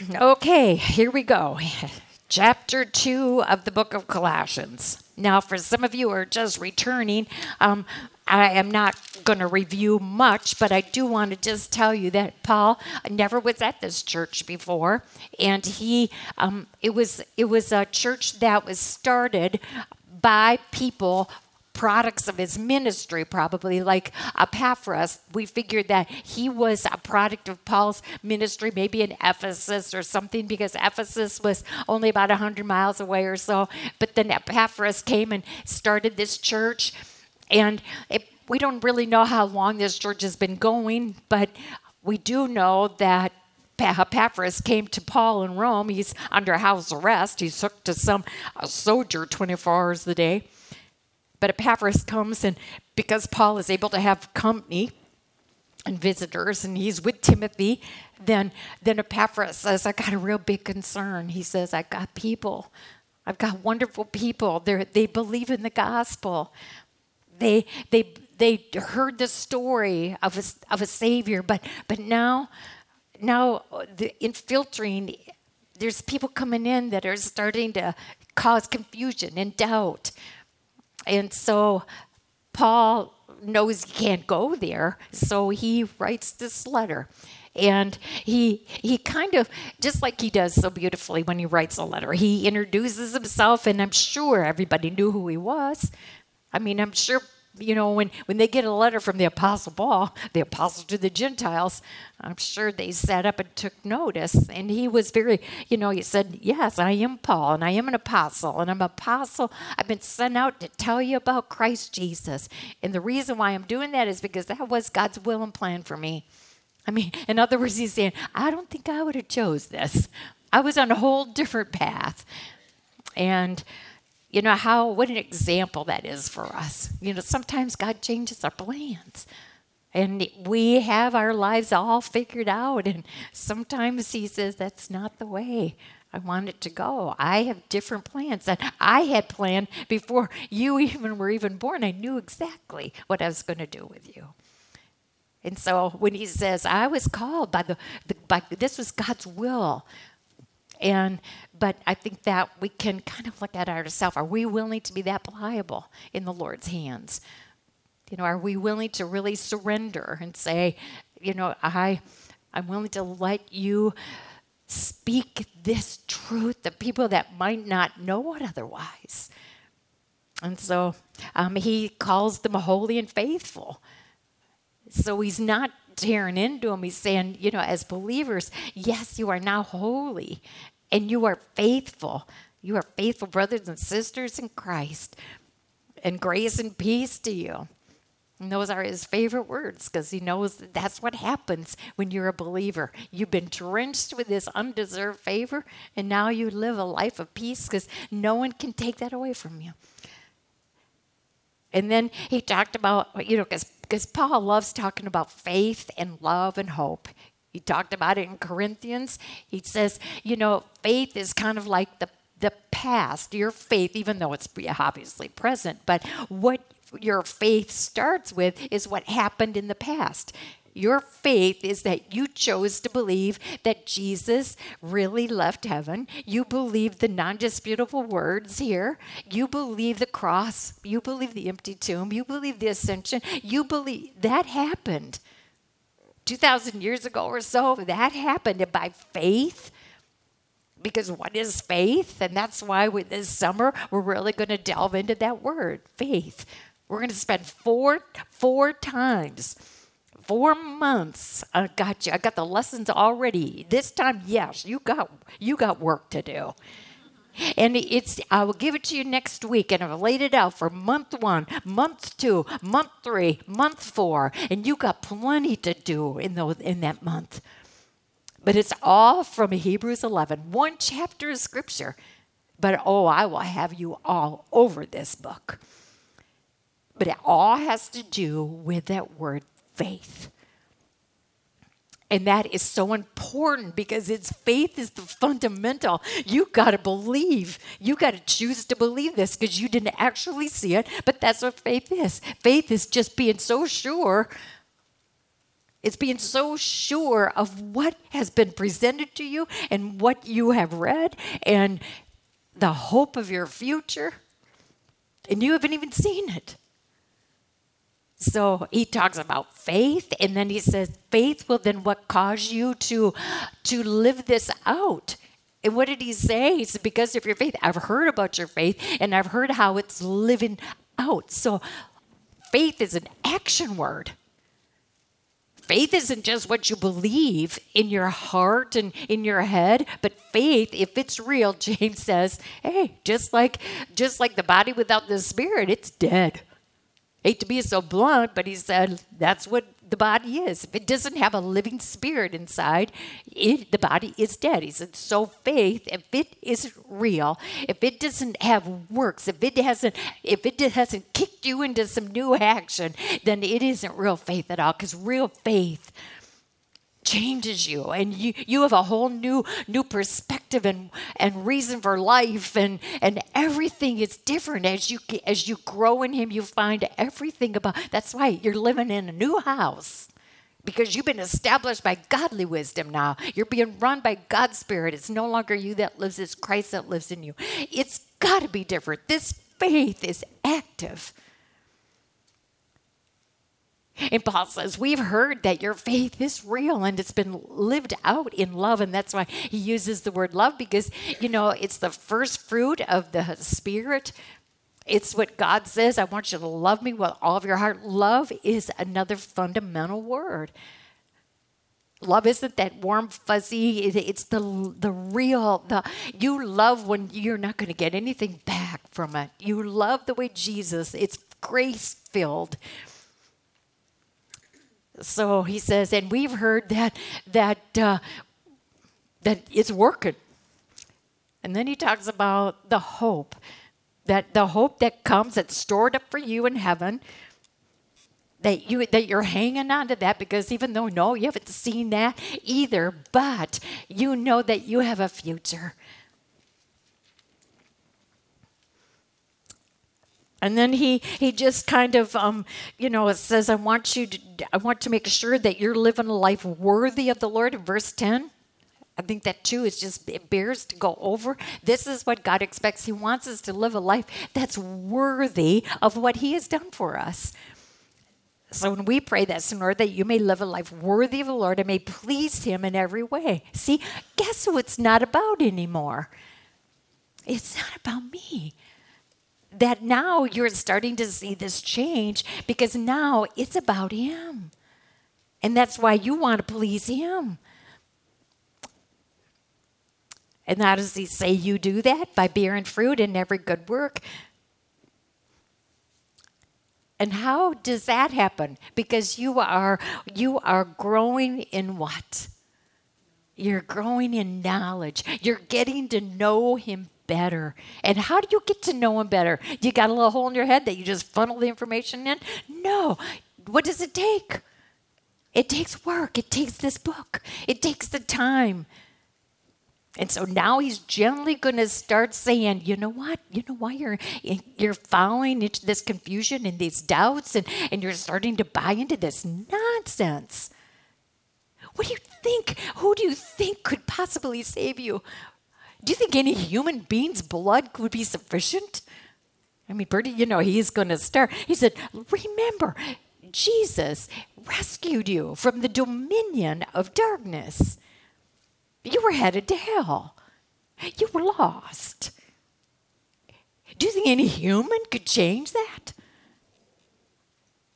Okay, here we go. Chapter 2 of the book of Colossians. Now, for some of you who are just returning, um, I am not going to review much, but I do want to just tell you that Paul never was at this church before, and he um, it was it was a church that was started by people products of his ministry, probably like Epaphras. We figured that he was a product of Paul's ministry, maybe in Ephesus or something, because Ephesus was only about 100 miles away or so. But then Epaphras came and started this church. And it, we don't really know how long this church has been going, but we do know that Epaphras came to Paul in Rome. He's under house arrest. He's hooked to some soldier 24 hours a day. But Epaphras comes, and because Paul is able to have company and visitors, and he's with Timothy, then, then Epaphras says, I got a real big concern. He says, I got people. I've got wonderful people. They they believe in the gospel. They, they, they heard the story of a, of a savior, but, but now, now the infiltrating, there's people coming in that are starting to cause confusion and doubt. And so Paul knows he can't go there, so he writes this letter. And he he kind of just like he does so beautifully when he writes a letter. He introduces himself and I'm sure everybody knew who he was. I mean, I'm sure you know, when, when they get a letter from the Apostle Paul, the apostle to the Gentiles, I'm sure they sat up and took notice. And he was very, you know, he said, Yes, I am Paul, and I am an apostle, and I'm an apostle. I've been sent out to tell you about Christ Jesus. And the reason why I'm doing that is because that was God's will and plan for me. I mean, in other words, he's saying, I don't think I would have chose this. I was on a whole different path. And you know how what an example that is for us. You know sometimes god changes our plans and we have our lives all figured out and sometimes he says that's not the way i want it to go. I have different plans that i had planned before you even were even born. I knew exactly what i was going to do with you. And so when he says i was called by the, the by this was god's will and but I think that we can kind of look at ourselves. Are we willing to be that pliable in the Lord's hands? You know, are we willing to really surrender and say, you know, I I'm willing to let you speak this truth to people that might not know it otherwise. And so um, he calls them holy and faithful. So he's not tearing into them. He's saying, you know, as believers, yes, you are now holy and you are faithful. You are faithful brothers and sisters in Christ. And grace and peace to you. And those are his favorite words because he knows that that's what happens when you're a believer. You've been drenched with this undeserved favor, and now you live a life of peace because no one can take that away from you. And then he talked about, you know, because Paul loves talking about faith and love and hope. He talked about it in Corinthians. He says, you know, faith is kind of like the the past, your faith, even though it's obviously present, but what your faith starts with is what happened in the past. Your faith is that you chose to believe that Jesus really left heaven. You believe the non disputable words here. You believe the cross. You believe the empty tomb. You believe the ascension. You believe that happened. 2,000 years ago or so, that happened by faith. Because what is faith? And that's why with this summer, we're really going to delve into that word, faith. We're going to spend four, four times, four months. I got you. I got the lessons already. This time, yes, you got you got work to do. And it's I will give it to you next week, and I've laid it out for month one, month two, month three, month four, and you got plenty to do in those in that month. But it's all from Hebrews 11, one chapter of scripture. But oh, I will have you all over this book. But it all has to do with that word faith. And that is so important because it's faith is the fundamental. You got to believe. You got to choose to believe this because you didn't actually see it, but that's what faith is. Faith is just being so sure It's being so sure of what has been presented to you and what you have read and the hope of your future. And you haven't even seen it. So he talks about faith, and then he says, faith will then what cause you to to live this out. And what did he say? He said, because of your faith. I've heard about your faith, and I've heard how it's living out. So faith is an action word. Faith isn't just what you believe in your heart and in your head, but faith, if it's real, James says, hey, just like just like the body without the spirit, it's dead. Hate to be so blunt, but he said that's what the body is. If it doesn't have a living spirit inside, it, the body is dead. He said, so faith, if it isn't real, if it doesn't have works, if it hasn't, if it hasn't kicked you into some new action, then it isn't real faith at all. Because real faith changes you and you you have a whole new new perspective and and reason for life and and everything is different. As you as you grow in him you find everything about that's why you're living in a new house. Because you've been established by godly wisdom now. You're being run by god's spirit. It's no longer you that lives it's christ that lives in you. It's got to be different. This faith is active and Paul says, We've heard that your faith is real and it's been lived out in love. And that's why he uses the word love because, you know, it's the first fruit of the Spirit. It's what God says. I want you to love me with all of your heart. Love is another fundamental word. Love isn't that warm, fuzzy. It's the the real. The you love when you're not going to get anything back from it. You love the way Jesus. It's grace filled so he says, and we've heard that that uh, that it's working. And then he talks about the hope that the hope that comes that's stored up for you in heaven. That you that you're hanging on to that because even though no, you haven't seen that either, but you know that you have a future And then he he just kind of um, you know says, I want you to I want to make sure that you're living a life worthy of the Lord in verse 10. I think that too is just it bears to go over. This is what God expects. He wants us to live a life that's worthy of what He has done for us. So when we pray that, Lord, that you may live a life worthy of the Lord and may please Him in every way. See, guess who it's not about anymore? It's not about me that now you're starting to see this change because now it's about Him. And that's why you want to please Him. And how does He say you do that? By bearing fruit in every good work. And how does that happen? Because you are you are growing in what? You're growing in knowledge. You're getting to know him better. And how do you get to know him better? You got a little hole in your head that you just funnel the information in? No. What does it take? It takes work. It takes this book. It takes the time. And so now he's gently going to start saying, you know what? You know why you're you're falling into this confusion and these doubts and, and you're starting to buy into this nonsense. What do you think? Who do you think could possibly save you? Do you think any human being's blood would be sufficient? I mean, Bertie, you know, he's going to start. He said, Remember, Jesus rescued you from the dominion of darkness. You were headed to hell, you were lost. Do you think any human could change that?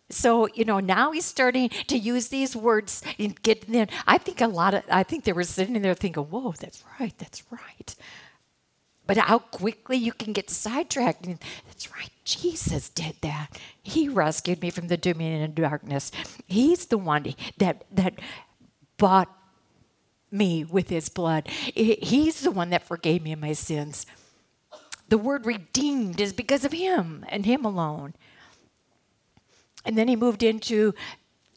So, you know, now he's starting to use these words and get them. I think a lot of, I think they were sitting there thinking, whoa, that's right, that's right. But how quickly you can get sidetracked. and That's right, Jesus did that. He rescued me from the dominion of darkness. He's the one that, that bought me with his blood. He's the one that forgave me of my sins. The word redeemed is because of him and him alone. And then he moved into,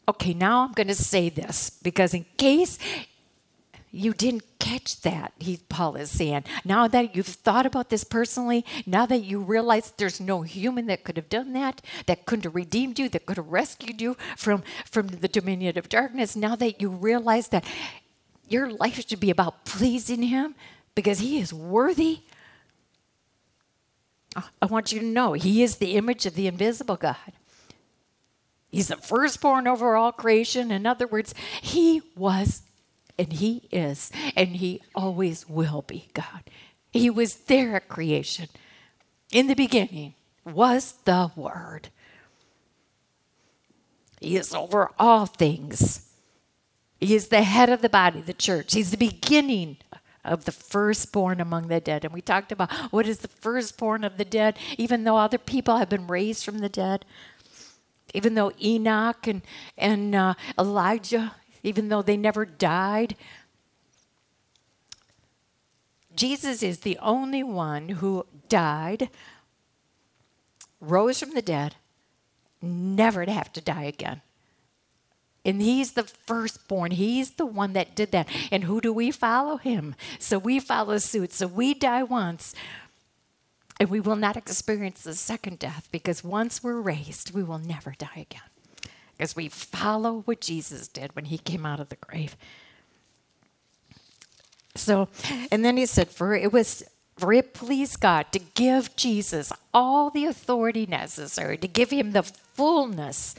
okay, now I'm going to say this because in case you didn't catch that, he, Paul is saying. Now that you've thought about this personally, now that you realize there's no human that could have done that, that couldn't have redeemed you, that could have rescued you from, from the dominion of darkness, now that you realize that your life should be about pleasing him because he is worthy, I want you to know he is the image of the invisible God. He's the firstborn over all creation. In other words, he was and He is, and He always will be God. He was there at creation. In the beginning was the Word. He is over all things. He is the head of the body, the church. He's the beginning of the firstborn among the dead. And we talked about what is the firstborn of the dead, even though other people have been raised from the dead. Even though Enoch and, and uh, Elijah even though they never died. Jesus is the only one who died, rose from the dead, never to have to die again. And he's the firstborn. He's the one that did that. And who do we follow? Him. So we follow suit. So we die once. And we will not experience the second death because once we're raised, we will never die again Because we follow what Jesus did when he came out of the grave. So, and then he said, for it was for it pleased God to give Jesus all the authority necessary, to give him the fullness,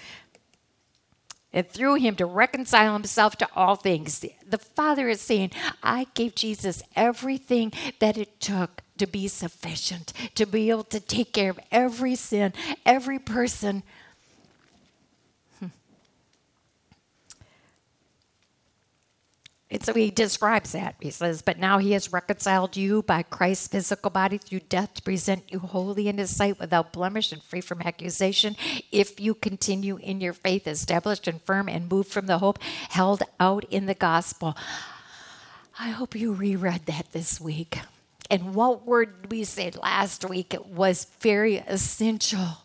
and through him to reconcile himself to all things. The Father is saying, I gave Jesus everything that it took to be sufficient, to be able to take care of every sin, every person hmm. And so he describes that. He says, But now he has reconciled you by Christ's physical body through death to present you holy in his sight without blemish and free from accusation. If you continue in your faith, established and firm, and move from the hope held out in the gospel. I hope you reread that this week. And what word we said last week it was very essential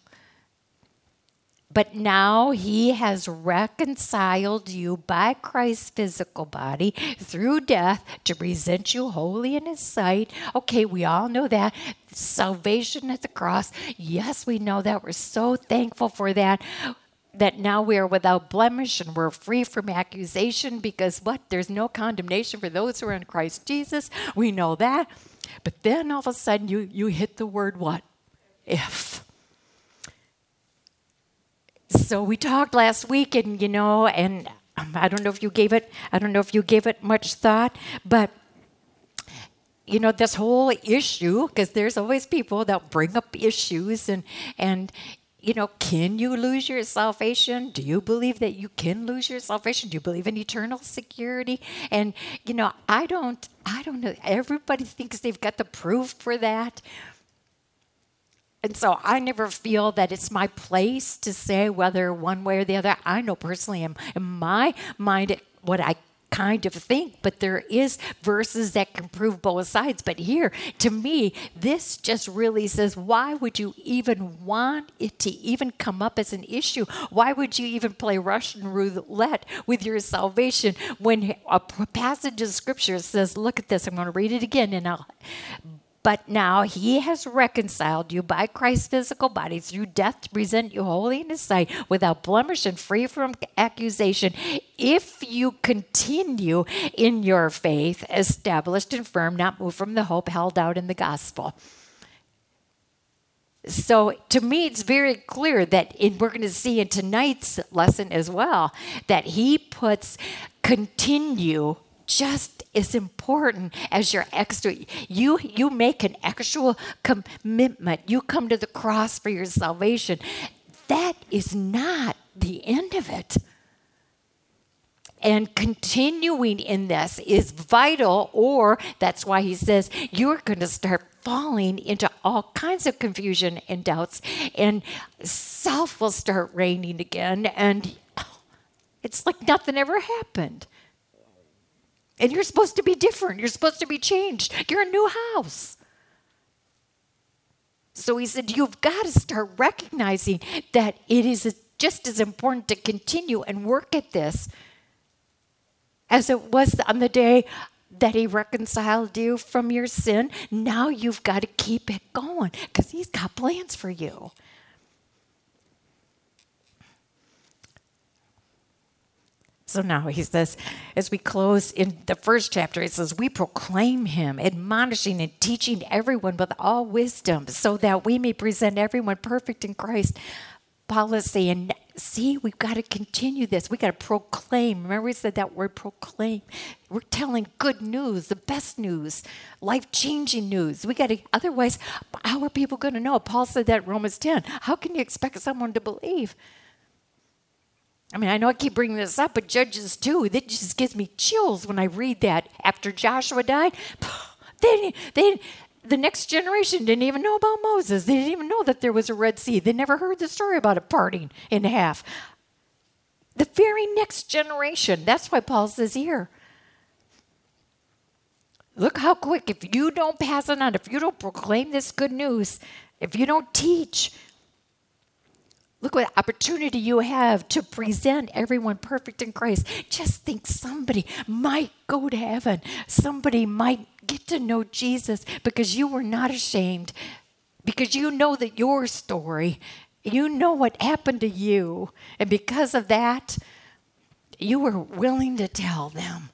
but now he has reconciled you by Christ's physical body through death to present you holy in his sight. Okay, we all know that. Salvation at the cross. Yes, we know that. We're so thankful for that that now we are without blemish and we're free from accusation because what? There's no condemnation for those who are in Christ Jesus. We know that. But then all of a sudden you you hit the word what? If so we talked last week, and you know, and um, I don't know if you gave it, I don't know if you gave it much thought, but you know this whole issue because there's always people that bring up issues and and you know can you lose your salvation? Do you believe that you can lose your salvation? Do you believe in eternal security? And you know i don't i don't know. Everybody thinks they've got the proof for that. And so I never feel that it's my place to say whether one way or the other. I know personally in, in my mind what I kind of think, but there is verses that can prove both sides. But here, to me, this just really says, why would you even want it to even come up as an issue? Why would you even play Russian roulette with your salvation when a passage of scripture says, look at this, I'm going to read it again, and I'll but now he has reconciled you by Christ's physical body through death to present you holy in his sight without blemish and free from accusation. If you continue in your faith, established and firm, not moved from the hope held out in the gospel. So to me, it's very clear that in, we're going to see in tonight's lesson as well that he puts continue just as important as your extra you you make an actual commitment. You come to the cross for your salvation. That is not the end of it. And continuing in this is vital or that's why he says you're going to start falling into all kinds of confusion and doubts and self will start reigning again and it's like nothing ever happened and you're supposed to be different. You're supposed to be changed. You're a new house. So he said, You've got to start recognizing that it is just as important to continue and work at this as it was on the day that he reconciled you from your sin. Now you've got to keep it going because he's got plans for you. So now he says, as we close in the first chapter, it says, We proclaim him, admonishing and teaching everyone with all wisdom, so that we may present everyone perfect in Christ. Paul is saying, See, we've got to continue this. We've got to proclaim. Remember, we said that word proclaim. We're telling good news, the best news, life changing news. We got to, otherwise, how are people going to know? Paul said that in Romans 10. How can you expect someone to believe? I mean, I know I keep bringing this up, but Judges 2, that just gives me chills when I read that. After Joshua died, they, they, the next generation didn't even know about Moses. They didn't even know that there was a Red Sea. They never heard the story about it parting in half. The very next generation, that's why Paul says here. Look how quick, if you don't pass it on, if you don't proclaim this good news, if you don't teach, Look what opportunity you have to present everyone perfect in Christ. Just think somebody might go to heaven. Somebody might get to know Jesus because you were not ashamed, because you know that your story, you know what happened to you. And because of that, you were willing to tell them.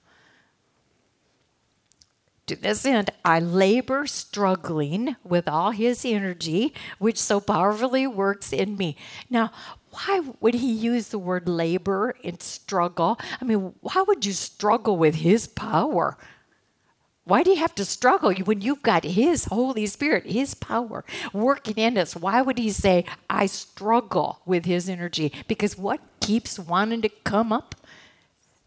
To this end, I labor struggling with all his energy, which so powerfully works in me. Now, why would he use the word labor and struggle? I mean, why would you struggle with his power? Why do you have to struggle when you've got His Holy Spirit, His power working in us? Why would He say, I struggle with His energy? Because what keeps wanting to come up?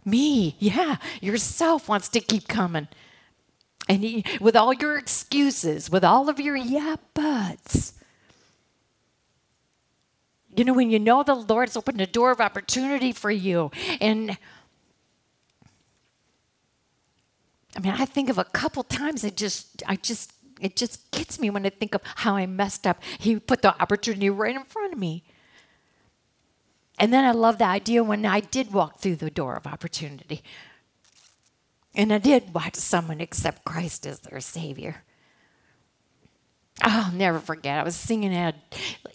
Me, yeah, yourself wants to keep coming. And he, with all your excuses, with all of your yeah buts, you know, when you know the Lord's opened a door of opportunity for you, and I mean, I think of a couple times it just, I just, it just gets me when I think of how I messed up. He put the opportunity right in front of me. And then I love the idea when I did walk through the door of opportunity. And I did watch someone accept Christ as their Savior. I'll never forget. I was singing at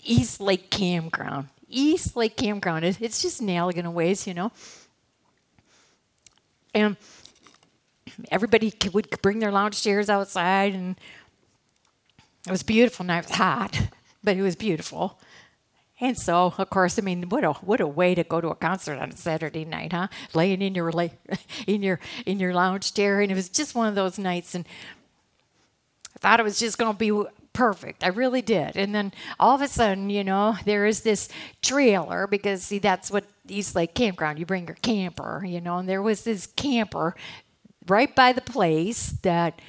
East Lake Campground. East Lake Campground. It's just in Allegan Ways, you know. And everybody would bring their lounge chairs outside, and it was beautiful. And it was hot, but it was beautiful. And so, of course, I mean, what a what a way to go to a concert on a Saturday night, huh? Laying in your in your in your lounge chair, and it was just one of those nights, and I thought it was just going to be perfect. I really did. And then all of a sudden, you know, there is this trailer because see, that's what East Lake Campground. You bring your camper, you know, and there was this camper right by the place that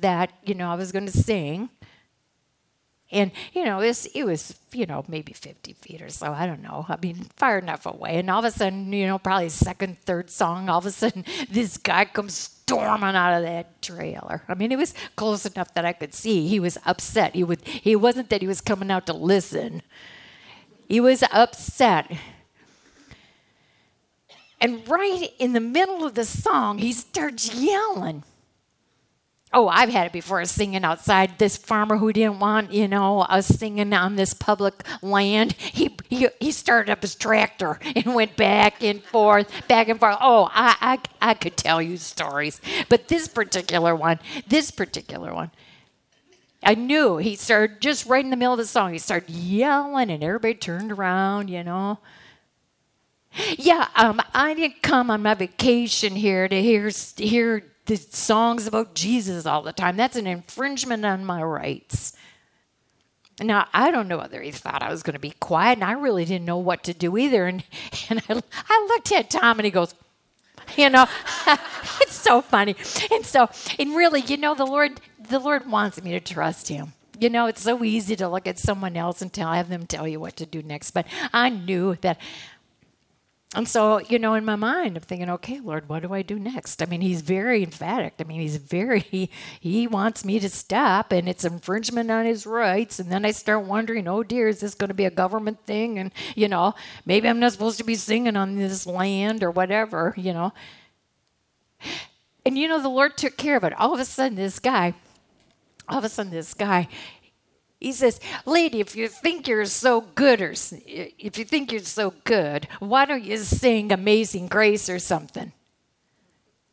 that you know I was going to sing and, you know, it was, you know, maybe 50 feet or so. I don't know. I mean, far enough away. And all of a sudden, you know, probably second, third song, all of a sudden, this guy comes storming out of that trailer. I mean, it was close enough that I could see. He was upset. He, would, he wasn't that he was coming out to listen, he was upset. And right in the middle of the song, he starts yelling. Oh, I've had it before singing outside. This farmer who didn't want, you know, us singing on this public land, he, he, he started up his tractor and went back and forth, back and forth. Oh, I, I, I could tell you stories. But this particular one, this particular one, I knew he started just right in the middle of the song. He started yelling, and everybody turned around, you know. Yeah, um, I didn't come on my vacation here to hear hear the songs about Jesus all the time. That's an infringement on my rights. Now, I don't know whether he thought I was going to be quiet, and I really didn't know what to do either. And, and I, I looked at Tom, and he goes, you know, it's so funny. And so, and really, you know, the Lord, the Lord wants me to trust Him. You know, it's so easy to look at someone else and tell, have them tell you what to do next. But I knew that and so, you know, in my mind, I'm thinking, okay, Lord, what do I do next? I mean, he's very emphatic. I mean, he's very, he, he wants me to stop, and it's infringement on his rights. And then I start wondering, oh dear, is this going to be a government thing? And, you know, maybe I'm not supposed to be singing on this land or whatever, you know. And you know, the Lord took care of it. All of a sudden, this guy, all of a sudden, this guy, he says, Lady, if you think you're so good, or if you think you're so good, why don't you sing Amazing Grace or something?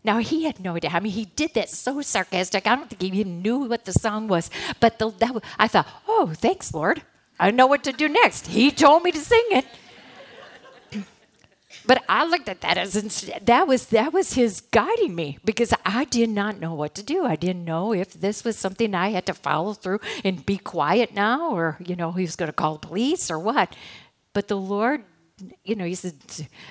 Now, he had no idea. I mean, he did that so sarcastic. I don't think he even knew what the song was. But the, that, I thought, oh, thanks, Lord. I know what to do next. He told me to sing it. But I looked at that as that was that was his guiding me because I did not know what to do. I didn't know if this was something I had to follow through and be quiet now, or you know he was going to call the police or what. But the Lord, you know, he said.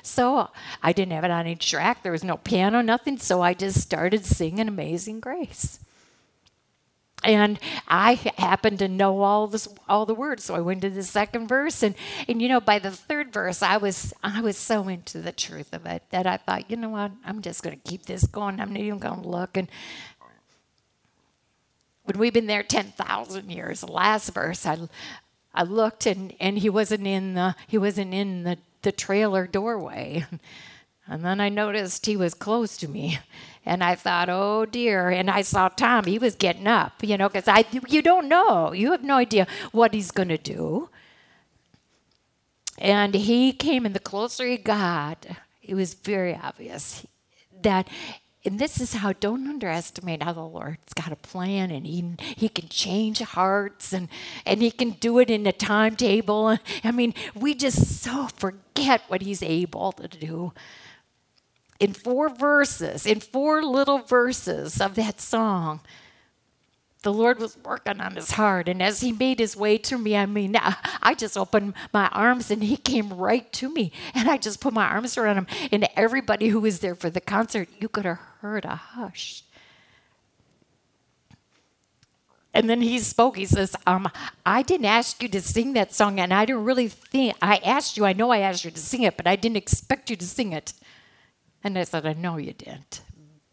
So I didn't have it on any track. There was no piano, nothing. So I just started singing "Amazing Grace." And I happened to know all this, all the words, so I went to the second verse, and and you know by the third verse, I was I was so into the truth of it that I thought, you know what, I'm just going to keep this going. I'm not even going to look. And when we've been there ten thousand years, the last verse, I I looked and and he wasn't in the he wasn't in the the trailer doorway. And then I noticed he was close to me. And I thought, oh dear. And I saw Tom, he was getting up, you know, because you don't know. You have no idea what he's going to do. And he came, and the closer he got, it was very obvious that, and this is how, don't underestimate how the Lord's got a plan and he, he can change hearts and, and he can do it in a timetable. I mean, we just so forget what he's able to do in four verses, in four little verses of that song, the Lord was working on his heart. And as he made his way to me, I mean, I just opened my arms and he came right to me. And I just put my arms around him. And everybody who was there for the concert, you could have heard a hush. And then he spoke. He says, um, I didn't ask you to sing that song, and I didn't really think, I asked you, I know I asked you to sing it, but I didn't expect you to sing it. And I said, I know you didn't,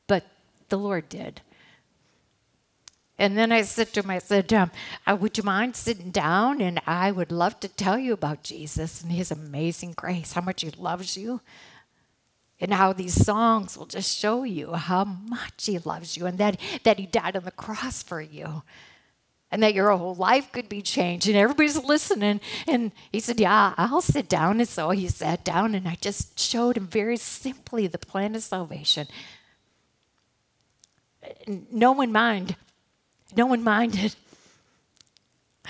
but the Lord did. And then I said to him, I said, um, Would you mind sitting down? And I would love to tell you about Jesus and his amazing grace, how much he loves you, and how these songs will just show you how much he loves you and that, that he died on the cross for you and that your whole life could be changed. And everybody's listening. And he said, Yeah, I'll sit down. And so he sat down, and I just showed him very simply the plan of salvation. No one mind. No one minded.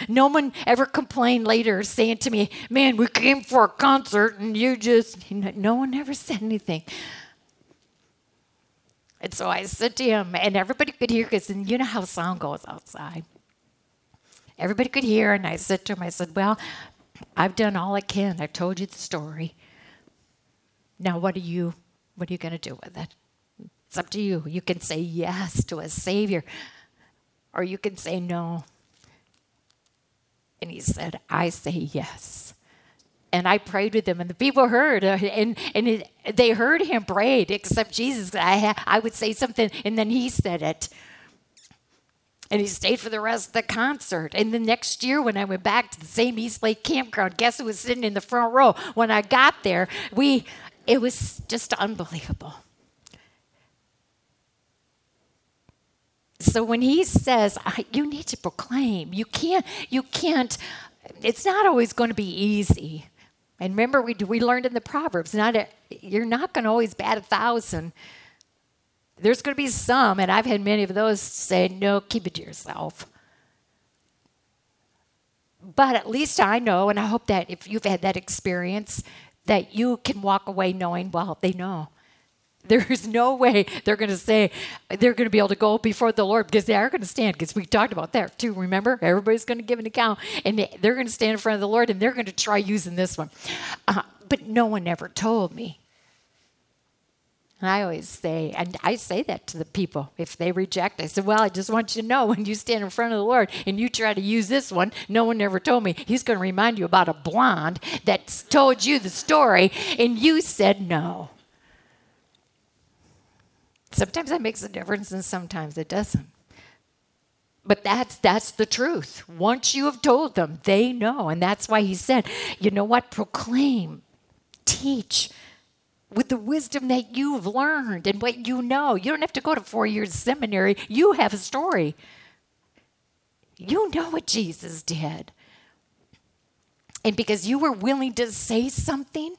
No one ever complained later saying to me, Man, we came for a concert and you just, no one ever said anything. And so I said to him, and everybody could hear because you know how sound goes outside. Everybody could hear, and I said to him, I said, Well, I've done all I can. I've told you the story. Now what are you what are you gonna do with it? It's up to you. You can say yes to a savior, or you can say no. And he said, I say yes. And I prayed with him, and the people heard, uh, and, and it, they heard him prayed, except Jesus. I, ha- I would say something, and then he said it. And he stayed for the rest of the concert. And the next year, when I went back to the same East Lake campground, guess who was sitting in the front row? When I got there, we it was just unbelievable. So when he says, you need to proclaim, you can't, you can't, it's not always going to be easy. And remember, we, we learned in the Proverbs, not a, you're not going to always bat a thousand. There's going to be some, and I've had many of those say, no, keep it to yourself. But at least I know, and I hope that if you've had that experience, that you can walk away knowing, well, they know. There's no way they're going to say, they're going to be able to go before the Lord because they are going to stand, because we talked about that too, remember? Everybody's going to give an account, and they're going to stand in front of the Lord, and they're going to try using this one. Uh, but no one ever told me and I always say, and I say that to the people if they reject. I said, Well, I just want you to know when you stand in front of the Lord and you try to use this one, no one ever told me. He's going to remind you about a blonde that told you the story and you said no. Sometimes that makes a difference and sometimes it doesn't. But that's that's the truth. Once you have told them, they know. And that's why he said, you know what? Proclaim, teach, with the wisdom that you've learned and what you know. You don't have to go to four years seminary. You have a story. You know what Jesus did. And because you were willing to say something,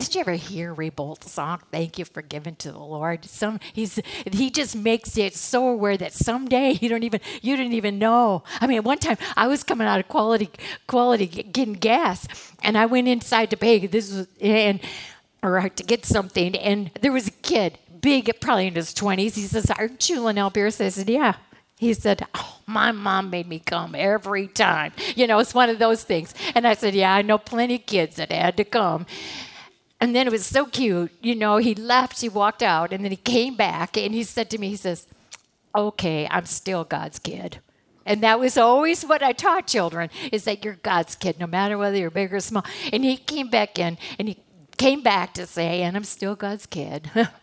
did you ever hear Ray Boltz song, Thank You for Giving to the Lord? Some he's he just makes it so aware that someday you don't even you didn't even know. I mean, one time I was coming out of quality quality getting gas and I went inside to pay this was and or to get something and there was a kid, big probably in his twenties. He says, Aren't you Linnell Pierce? I said, Yeah. He said, Oh, my mom made me come every time. You know, it's one of those things. And I said, Yeah, I know plenty of kids that had to come. And then it was so cute. You know, he left, he walked out, and then he came back and he said to me, he says, Okay, I'm still God's kid. And that was always what I taught children is that you're God's kid, no matter whether you're big or small. And he came back in and he came back to say, and I'm still God's kid.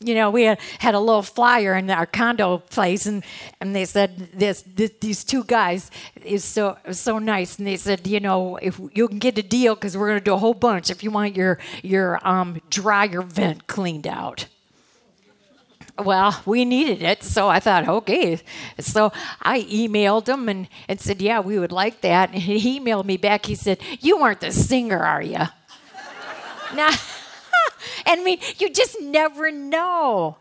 you know, we had, a little flyer in our condo place, and, and they said this, this these two guys is so so nice, and they said, you know, if you can get a deal because we're going to do a whole bunch if you want your your um, dryer vent cleaned out. Well, we needed it, so I thought, okay. So I emailed him and, and said, yeah, we would like that. And he emailed me back. He said, you aren't the singer, are you? now. And I mean, you just never know.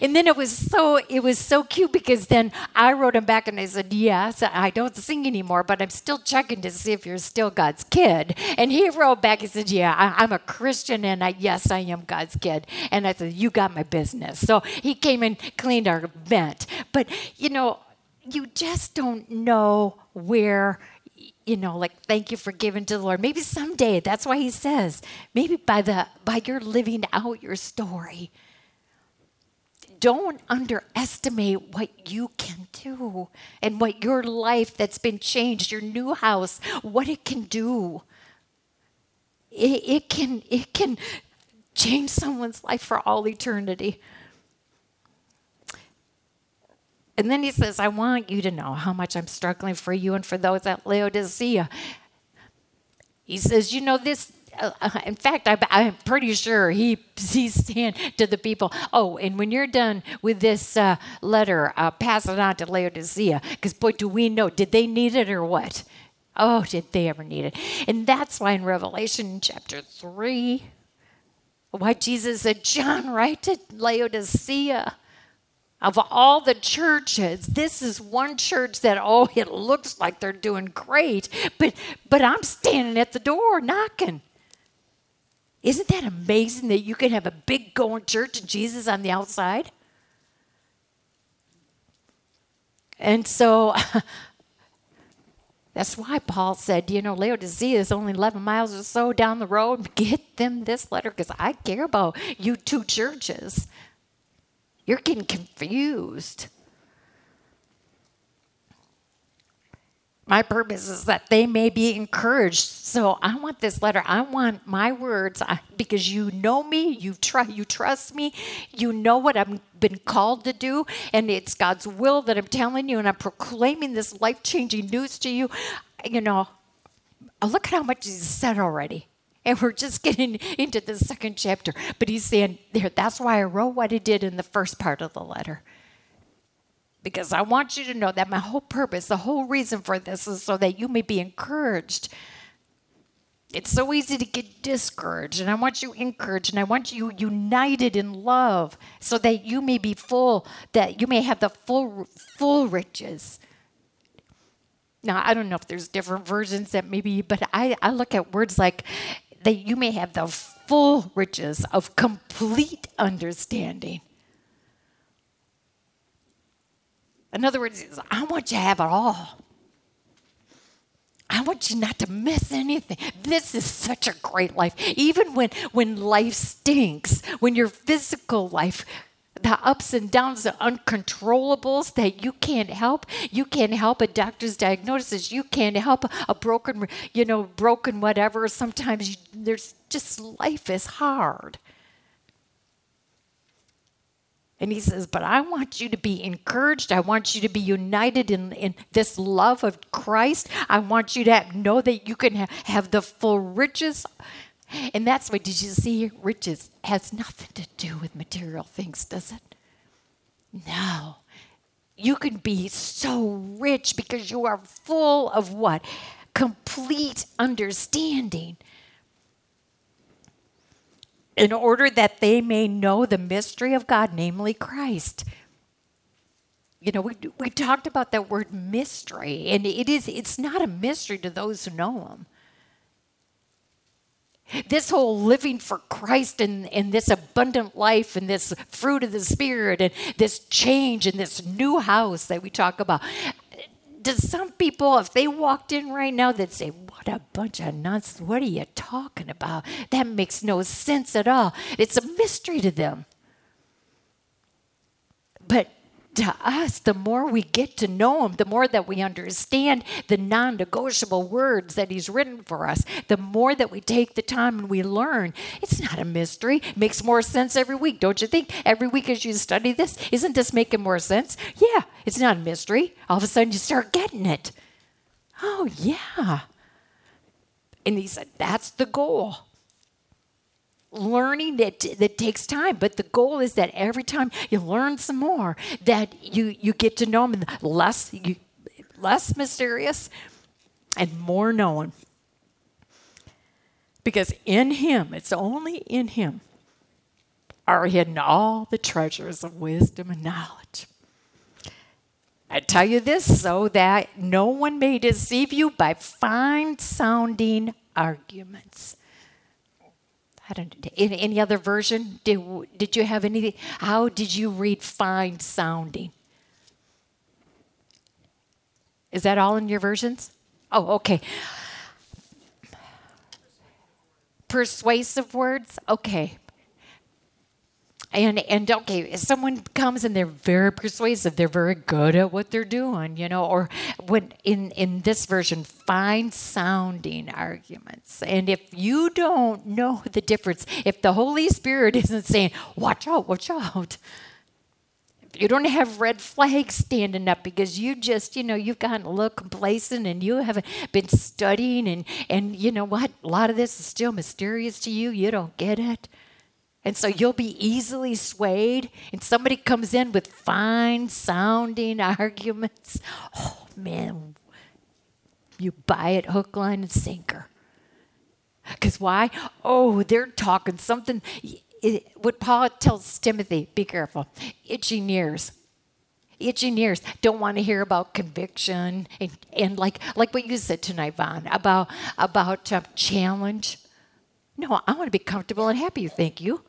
And then it was so it was so cute because then I wrote him back and I said, Yes, I don't sing anymore, but I'm still checking to see if you're still God's kid. And he wrote back, and said, Yeah, I, am a Christian and I yes, I am God's kid. And I said, You got my business. So he came and cleaned our vent. But you know, you just don't know where you know, like thank you for giving to the Lord. Maybe someday, that's why he says, maybe by the by your living out your story. Don't underestimate what you can do and what your life that's been changed, your new house, what it can do. It, it can it can change someone's life for all eternity. And then he says, I want you to know how much I'm struggling for you and for those at Laodicea. He says, You know, this, uh, uh in fact, I, am pretty sure he, he's saying to the people, Oh, and when you're done with this uh, letter, uh, pass it on to Laodicea. Because, boy, do we know, did they need it or what? Oh, did they ever need it? And that's why in Revelation chapter 3, why Jesus said, John, write to Laodicea of all the churches this is one church that oh it looks like they're doing great but but i'm standing at the door knocking. Isn't that amazing that you can have a big going church and jesus on the outside? And so that's why paul said you know laodicea is only 11 miles or so down the road. Get them this letter because i care about you two churches you're getting confused. My purpose is that they may be encouraged. So I want this letter. I want my words I, because you know me, you try, you trust me, you know what I've been called to do, and it's God's will that I'm telling you, and I'm proclaiming this life changing news to you. You know, look at how much He's said already. And we're just getting into the second chapter. But he's saying, there, that's why I wrote what I did in the first part of the letter. Because I want you to know that my whole purpose, the whole reason for this is so that you may be encouraged. It's so easy to get discouraged, and I want you encouraged, and I want you united in love so that you may be full, that you may have the full, full riches. Now, I don't know if there's different versions that maybe, but I, I look at words like that you may have the full riches of complete understanding. In other words, I want you to have it all. I want you not to miss anything. This is such a great life. Even when, when life stinks, when your physical life the ups and downs, the uncontrollables that you can't help. You can't help a doctor's diagnosis. You can't help a broken, you know, broken whatever. Sometimes you, there's just life is hard. And he says, But I want you to be encouraged. I want you to be united in, in this love of Christ. I want you to have, know that you can have, have the full riches. And that's why, did you see, riches has nothing to do with material things, does it? No. You can be so rich because you are full of what? Complete understanding in order that they may know the mystery of God, namely Christ. You know, we, we talked about that word mystery, and it is it's not a mystery to those who know him. This whole living for Christ and, and this abundant life and this fruit of the Spirit and this change and this new house that we talk about. Does some people, if they walked in right now, they'd say, what a bunch of nonsense. What are you talking about? That makes no sense at all. It's a mystery to them. But to us, the more we get to know Him, the more that we understand the non negotiable words that He's written for us, the more that we take the time and we learn. It's not a mystery. It makes more sense every week, don't you think? Every week as you study this, isn't this making more sense? Yeah, it's not a mystery. All of a sudden you start getting it. Oh, yeah. And he said, that's the goal. Learning that that takes time, but the goal is that every time you learn some more, that you you get to know him less you less mysterious and more known. Because in him, it's only in him, are hidden all the treasures of wisdom and knowledge. I tell you this so that no one may deceive you by fine sounding arguments. I don't in any other version did did you have anything how did you read fine sounding? Is that all in your versions? Oh, okay. Persuasive words? Okay and and okay if someone comes and they're very persuasive they're very good at what they're doing you know or when in in this version fine sounding arguments. And if you don't know the difference if the holy spirit isn't saying watch out watch out you don't have red flags standing up because you just you know you've gotten a little complacent and you haven't been studying and and you know what? A lot of this is still mysterious to you. You don't get it and so you'll be easily swayed, and somebody comes in with fine sounding arguments. Oh, man, you buy it hook, line, and sinker. Because why? Oh, they're talking something. It, what Paul tells Timothy, be careful. Itching ears. Itching ears don't want to hear about conviction and, and like like what you said tonight, Vaughn, about about uh, challenge. No, I want to be comfortable and happy. Thank you.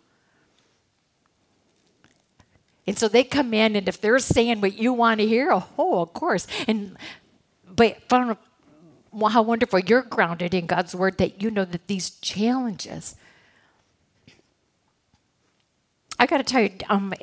And so they come in, and if they're saying what you want to hear, oh, of course. And but how wonderful you're grounded in God's word that you know that these challenges. I got to tell you, um,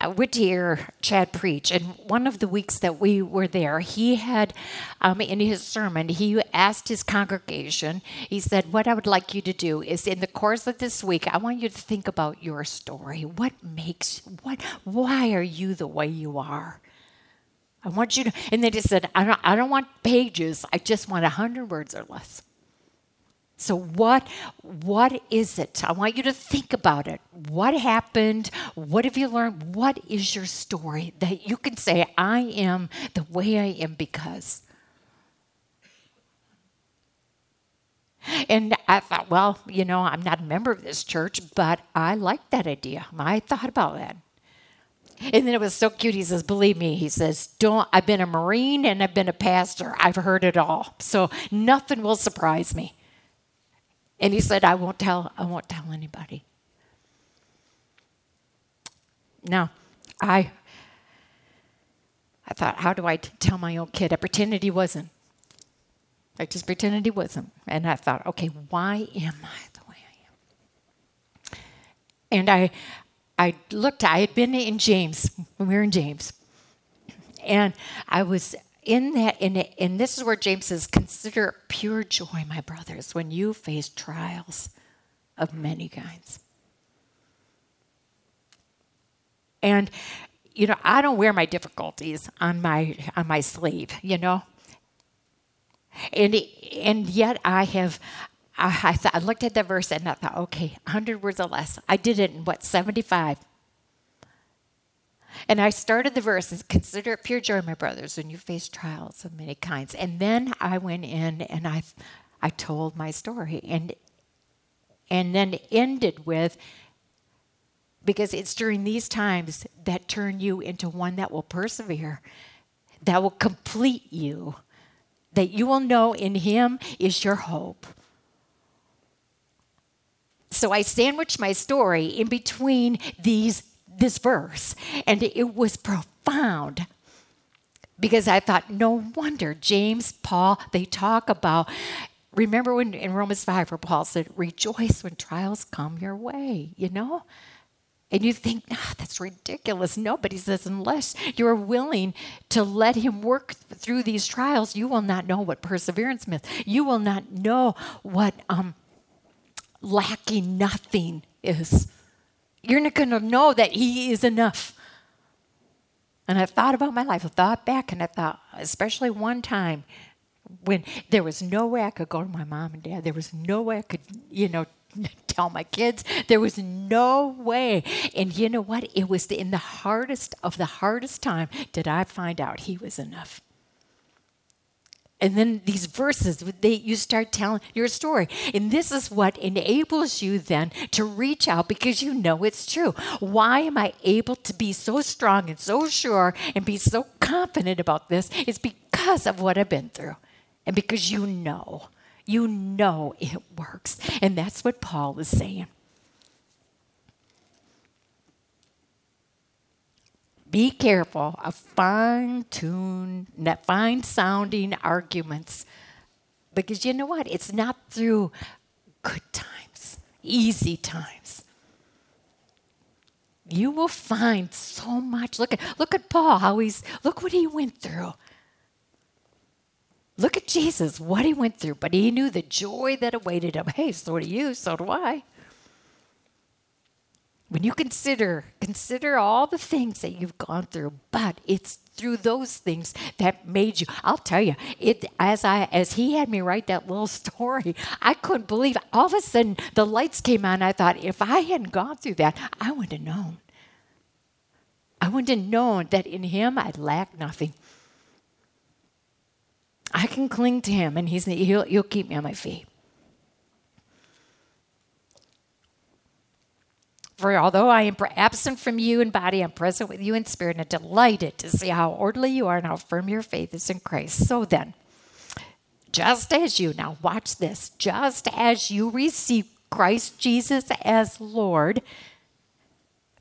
To hear Chad preach, and one of the weeks that we were there, he had um, in his sermon, he asked his congregation, he said, What I would like you to do is in the course of this week, I want you to think about your story. What makes, what, why are you the way you are? I want you to, and then he said, I don't, I don't want pages, I just want a 100 words or less. So what what is it? I want you to think about it. What happened? What have you learned? What is your story that you can say I am the way I am because And I thought, well, you know, I'm not a member of this church, but I like that idea. I thought about that. And then it was so cute. He says, Believe me, he says, Don't I've been a Marine and I've been a pastor. I've heard it all. So nothing will surprise me. And he said, I won't tell, I won't tell anybody. Now, I I thought, how do I t- tell my own kid? I pretended he wasn't. I just pretended he wasn't. And I thought, okay, why am I the way I am? And I I looked, I had been in James, when we were in James. And I was in that, in and this is where James says, consider pure joy, my brothers, when you face trials of many kinds. And you know, I don't wear my difficulties on my on my sleeve, you know. And and yet I have I, I, th- I looked at the verse and I thought, okay, 100 words or less. I did it in what, 75? And I started the verse, consider it pure joy, my brothers, when you face trials of many kinds. And then I went in and I, I told my story, and and then ended with, because it's during these times that turn you into one that will persevere, that will complete you, that you will know in Him is your hope. So I sandwiched my story in between these this verse, and it was profound because I thought, no wonder James, Paul, they talk about. Remember when in Romans 5 where Paul said, rejoice when trials come your way, you know? And you think, ah, that's ridiculous. Nobody says, unless you're willing to let him work through these trials, you will not know what perseverance means. You will not know what um, lacking nothing is. You're not going to know that He is enough. And I thought about my life. I thought back and I thought, especially one time when there was no way I could go to my mom and dad. There was no way I could, you know, tell my kids. There was no way. And you know what? It was in the hardest of the hardest time did I find out He was enough. And then these verses, they, you start telling your story. And this is what enables you then to reach out because you know it's true. Why am I able to be so strong and so sure and be so confident about this? It's because of what I've been through. And because you know, you know it works. And that's what Paul is saying. Be careful of fine tuned, fine sounding arguments. Because you know what? It's not through good times, easy times. You will find so much. Look at look at Paul, how he's look what he went through. Look at Jesus, what he went through, but he knew the joy that awaited him. Hey, so do you, so do I when you consider consider all the things that you've gone through but it's through those things that made you. I'll tell you it as i as he had me write that little story i couldn't believe it. all of a sudden the lights came on. I thought if i hadn't gone through that i wouldn't have known. I wouldn't have known that in him i lack nothing. I can cling to him and he's he'll, he'll keep me on my feet For although I am absent from you in body, I'm present with you in spirit, and delighted to see how orderly you are and how firm your faith is in Christ. So then, just as you, now watch this, just as you receive Christ Jesus as Lord,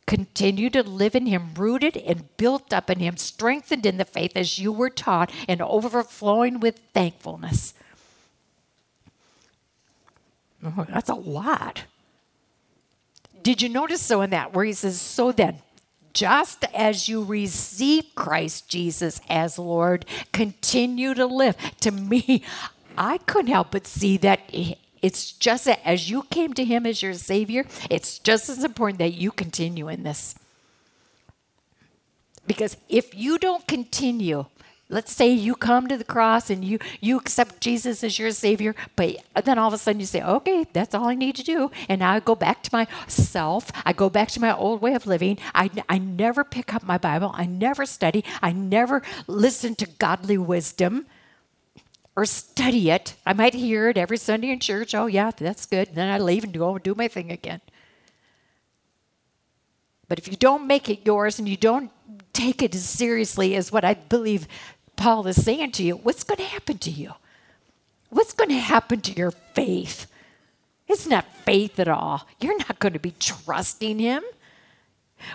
continue to live in Him, rooted and built up in Him, strengthened in the faith as you were taught, and overflowing with thankfulness. Oh, that's a lot. Did you notice so in that where he says, So then, just as you receive Christ Jesus as Lord, continue to live. To me, I couldn't help but see that it's just that as you came to Him as your Savior, it's just as important that you continue in this. Because if you don't continue, let's say you come to the cross and you you accept Jesus as your savior but then all of a sudden you say okay that's all I need to do. And now I go back to myself I go back to my old way of living. I, I never pick up my Bible. I never study. I never listen to godly wisdom or study it. I might hear it every Sunday in church. Oh yeah that's good. And then I leave and go and do my thing again. But if you don't make it yours and you don't take it as seriously as what I believe Paul is saying to you, what's going to happen to you? What's going to happen to your faith? It's not faith at all. You're not going to be trusting him.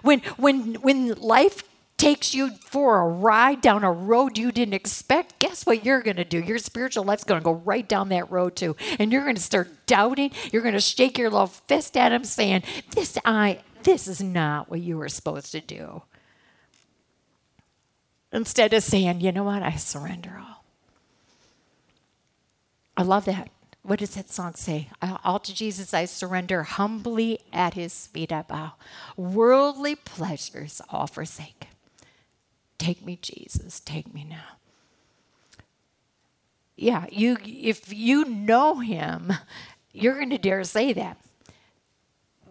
When when when life takes you for a ride down a road you didn't expect, guess what you're going to do? Your spiritual life's going to go right down that road too. And you're going to start doubting. You're going to shake your little fist at him saying, "This I this is not what you were supposed to do." Instead of saying, you know what, I surrender all. I love that. what does that song say? All to Jesus I surrender, humbly at his feet I bow. Worldly pleasures all forsake. Take me, Jesus, take me now. Yeah, you if you know him, you're going to dare say that.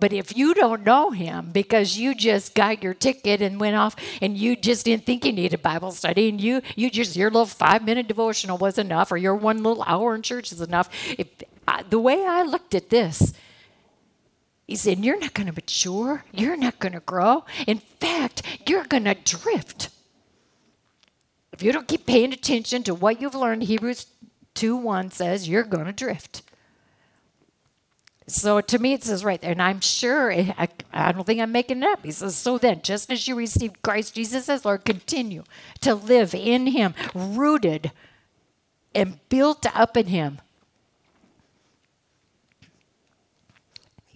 But if you don't know him because you just got your ticket and went off and you just didn't think you needed Bible study and you you just your little five minute devotional was enough or your one little hour in church is enough. If, uh, the way I looked at this, he said, You're not going to mature. You're not going to grow. In fact, you're going to drift. If you don't keep paying attention to what you've learned, Hebrews 2 1 says you're going to drift. So to me, it says right there, and I'm sure, I, I don't think I'm making it up. He says, So then, just as you received Christ Jesus as Lord, continue to live in Him, rooted and built up in Him.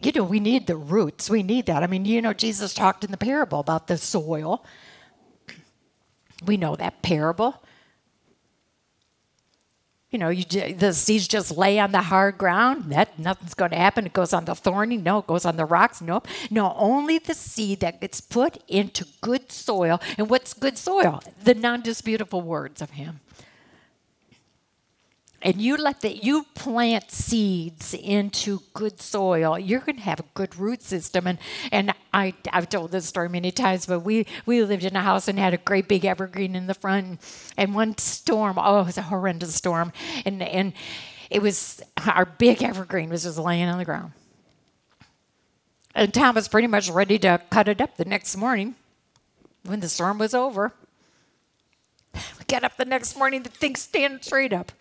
You know, we need the roots. We need that. I mean, you know, Jesus talked in the parable about the soil. We know that parable. You know, you, the seeds just lay on the hard ground. That nothing's going to happen. It goes on the thorny. No, it goes on the rocks. No, no. Only the seed that gets put into good soil. And what's good soil? The non-disputable words of Him and you let the you plant seeds into good soil. You're going to have a good root system. And and I, i've told this story many times but we we lived in a house and had a great big evergreen in the front. And one storm oh it was a horrendous storm. And and it was our big evergreen was just laying on the ground. And tom was pretty much ready to cut it up the next morning when the storm was over. We got up the next morning the thing stand straight up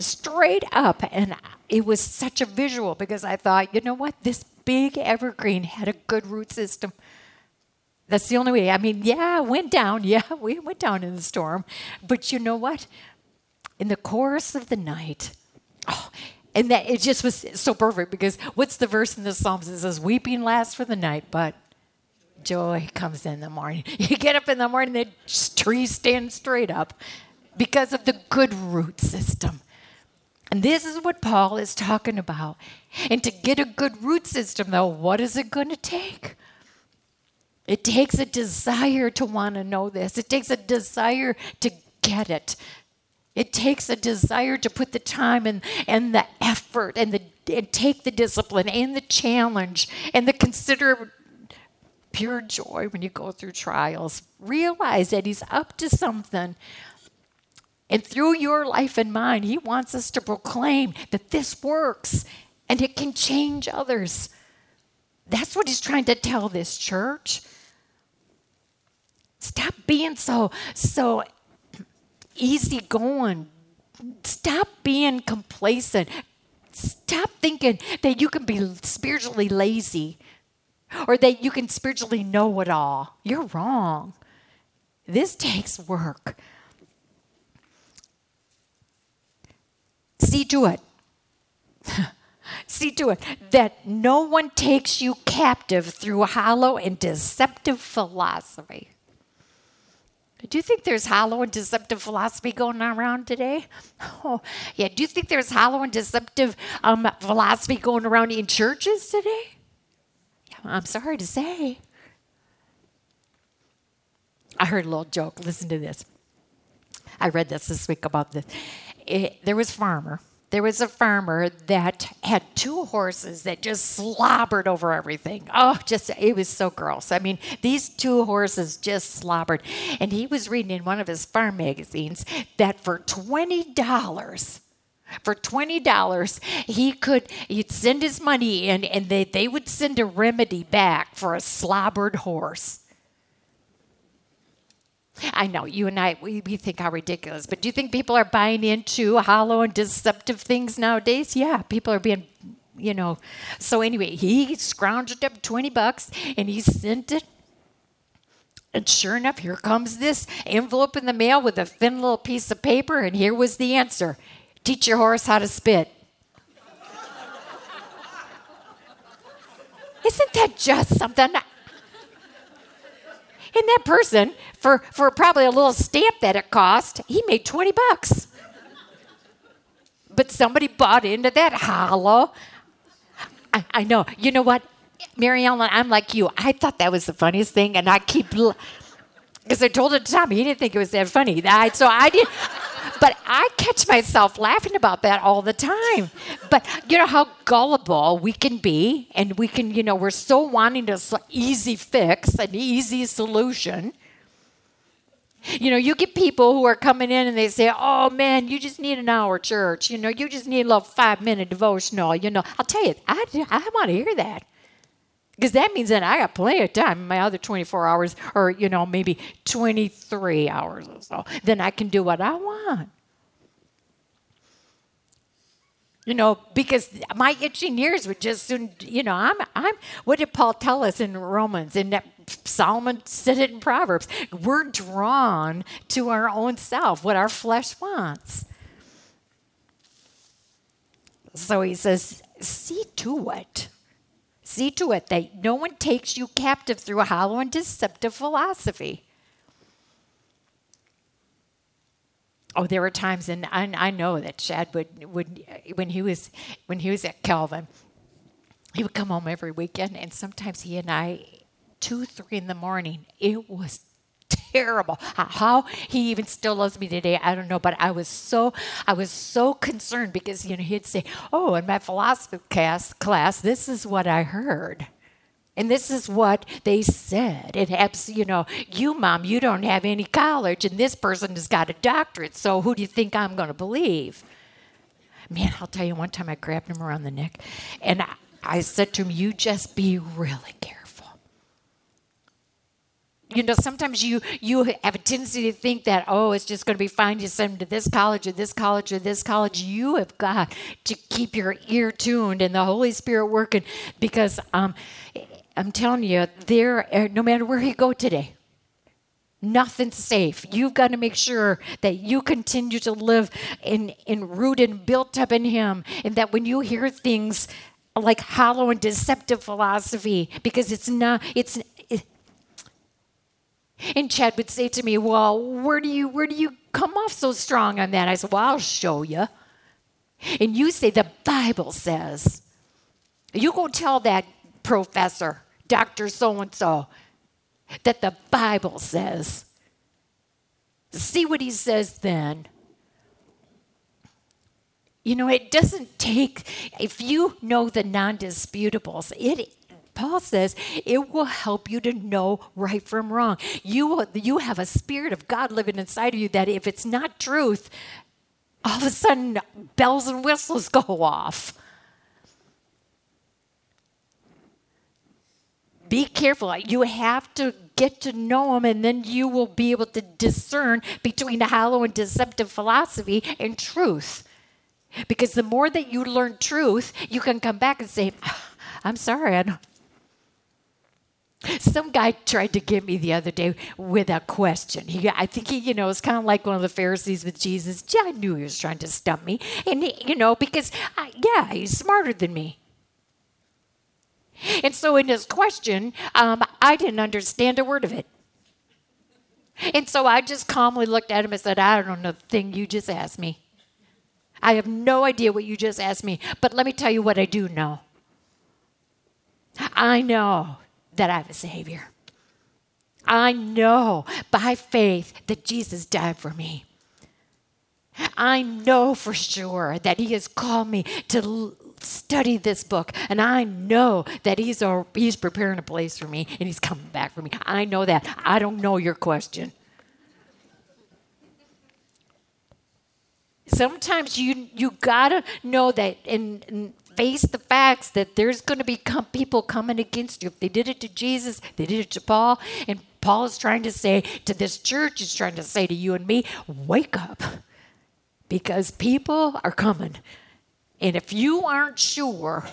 straight up. And it was such a visual because I thought, you know what? This big evergreen had a good root system. That's the only way. I mean, yeah, went down. Yeah, we went down in the storm. But you know what? In the course of the night, oh, and that it just was so perfect because what's the verse in the Psalms? It says, Weeping lasts for the night, but joy comes in the morning. You get up in the morning, the tree stands straight up because of the good root system. And this is what Paul is talking about. And to get a good root system, though, what is it going to take? It takes a desire to want to know this, it takes a desire to get it. It takes a desire to put the time and, and the effort and, the, and take the discipline and the challenge and the consider pure joy when you go through trials. Realize that He's up to something. And through your life and mine, He wants us to proclaim that this works and it can change others. That's what He's trying to tell this church. Stop being so, so easy going. Stop being complacent. Stop thinking that you can be spiritually lazy or that you can spiritually know it all. You're wrong. This takes work. See to it. See to it that no one takes you captive through hollow and deceptive philosophy. Do you think there's hollow and deceptive philosophy going around today? Oh, yeah. Do you think there's hollow and deceptive um, philosophy going around in churches today? Yeah, I'm sorry to say. I heard a little joke. Listen to this. I read this this week about this it, there was farmer. There was a farmer that had two horses that just slobbered over everything. Oh, just it was so gross. I mean, these two horses just slobbered. And he was reading in one of his farm magazines that for twenty dollars, for $20 he could he'd send his money in and they, they would send a remedy back for a slobbered horse I know you and I, we, we think how ridiculous, but do you think people are buying into hollow and deceptive things nowadays? Yeah, people are being, you know. So anyway, he scrounged up 20 bucks and he sent it. And sure enough, here comes this envelope in the mail with a thin little piece of paper, and here was the answer Teach your horse how to spit. Isn't that just something? And that person, for, for probably a little stamp that it cost, he made 20 bucks. But somebody bought into that hollow. I, I know. You know what, Mary Ellen, I'm like you. I thought that was the funniest thing, and I keep because I told it to Tommy. He didn't think it was that funny. I, so I did. But I catch myself laughing about that all the time. But you know how gullible we can be, and we can, you know, we're so wanting to easy fix, an easy solution. You know, you get people who are coming in and they say, Oh man, you just need an hour church. You know, you just need a little five minute devotional. You know, I'll tell you, I, I want to hear that. Because that means that I got plenty of time, my other 24 hours, or, you know, maybe 23 hours or so. Then I can do what I want. You know, because my itching ears would just soon, you know, I'm, I'm, what did Paul tell us in Romans? And Solomon said it in Proverbs. We're drawn to our own self, what our flesh wants. So he says, see to it See to it that no one takes you captive through a hollow and deceptive philosophy. Oh, there were times, and I, I know that Chad would, would when he was when he was at Calvin, he would come home every weekend, and sometimes he and I, two, three in the morning, it was terrible. How he even still loves me today, I don't know. But I was so I was so concerned because you know he'd say, "Oh, in my philosophy class, class, this is what I heard." And this is what they said. It helps, you know, you, mom, you don't have any college, and this person has got a doctorate. So who do you think I'm going to believe? Man, I'll tell you, one time I grabbed him around the neck and I, I said to him, You just be really careful you know sometimes you you have a tendency to think that oh it's just going to be fine to send them to this college or this college or this college. You have got to keep your ear tuned and the holy spirit working because um, i'm telling you there uh, no matter where you go today nothing's safe. You've got to make sure that you continue to live in in rooted and built up in him and that when you hear things like hollow and deceptive philosophy because it's not it's and Chad would say to me, "Well, where do you where do you come off so strong on that?" I said, "Well, I'll show you." And you say the Bible says. You go tell that professor, Dr. So and so, that the Bible says. See what he says then. You know, it doesn't take, if you know the non disputables, it Paul says it will help you to know right from wrong. You, will, you have a spirit of God living inside of you that if it's not truth, all of a sudden bells and whistles go off. Be careful. You have to get to know him, and then you will be able to discern between a hollow and deceptive philosophy and truth. Because the more that you learn truth, you can come back and say, ah, I'm sorry, I don't, some guy tried to get me the other day with a question. He, I think he, you know, was kind of like one of the Pharisees with Jesus. Yeah, I knew he was trying to stump me, and he, you know, because I, yeah, he's smarter than me. And so, in his question, um, I didn't understand a word of it. And so I just calmly looked at him and said, I don't know the thing you just asked me. I have no idea what you just asked me, but let me tell you what I do know. I know that I have a Savior. I know by faith that Jesus died for me. I know for sure that He has called me to study this book, and I know that He's a, He's preparing a place for me, and He's coming back for me. I know that. I don't know your question. Sometimes you you gotta know that, and face the facts that there's going to be com- people coming against you. If they did it to Jesus, they did it to Paul. And Paul is trying to say to this church, he's trying to say to you and me, wake up. Because people are coming. And if you aren't sure,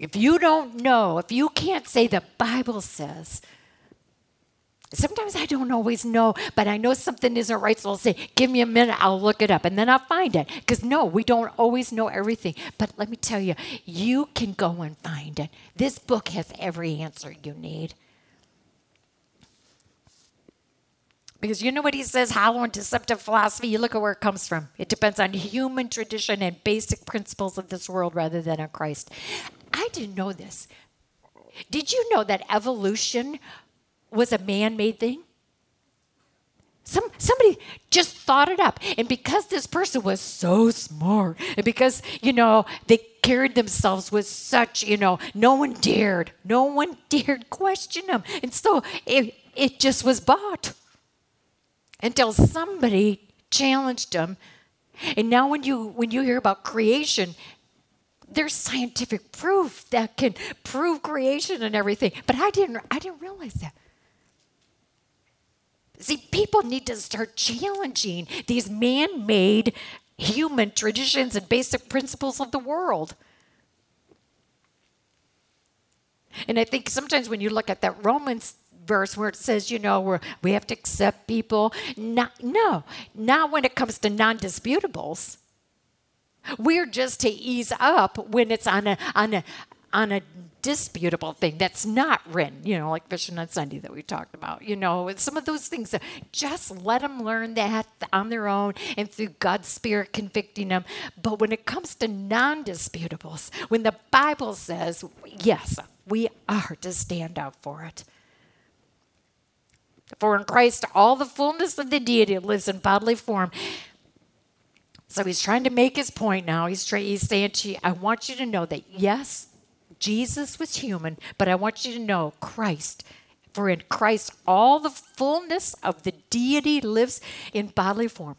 if you don't know, if you can't say the Bible says, Sometimes I don't always know, but I know something isn't right, so I'll say, Give me a minute, I'll look it up, and then I'll find it. Because no, we don't always know everything. But let me tell you, you can go and find it. This book has every answer you need. Because you know what he says, hollow and deceptive philosophy, you look at where it comes from. It depends on human tradition and basic principles of this world rather than on Christ. I didn't know this. Did you know that evolution was a man made thing? Some, somebody just thought it up. And because this person was so smart, and because, you know, they carried themselves with such, you know, no one dared, no one dared question them. And so it, it just was bought until somebody challenged them. And now when you when you hear about creation, there's scientific proof that can prove creation and everything. But I didn't I didn't realize that. See, people need to start challenging these man made human traditions and basic principles of the world. And I think sometimes when you look at that Romans verse where it says, you know, we we have to accept people, not, no, not when it comes to non disputables. We're just to ease up when it's on a, on a, on a disputable thing that's not written, you know, like fishing on Sunday that we talked about, you know, some of those things. Just let them learn that on their own and through God's Spirit convicting them. But when it comes to non disputables, when the Bible says, yes, we are to stand up for it. For in Christ, all the fullness of the deity lives in bodily form. So he's trying to make his point now. He's, trying, he's saying to you, I want you to know that yes, Jesus was human, but I want you to know Christ. For in Christ, all the fullness of the deity lives in bodily form.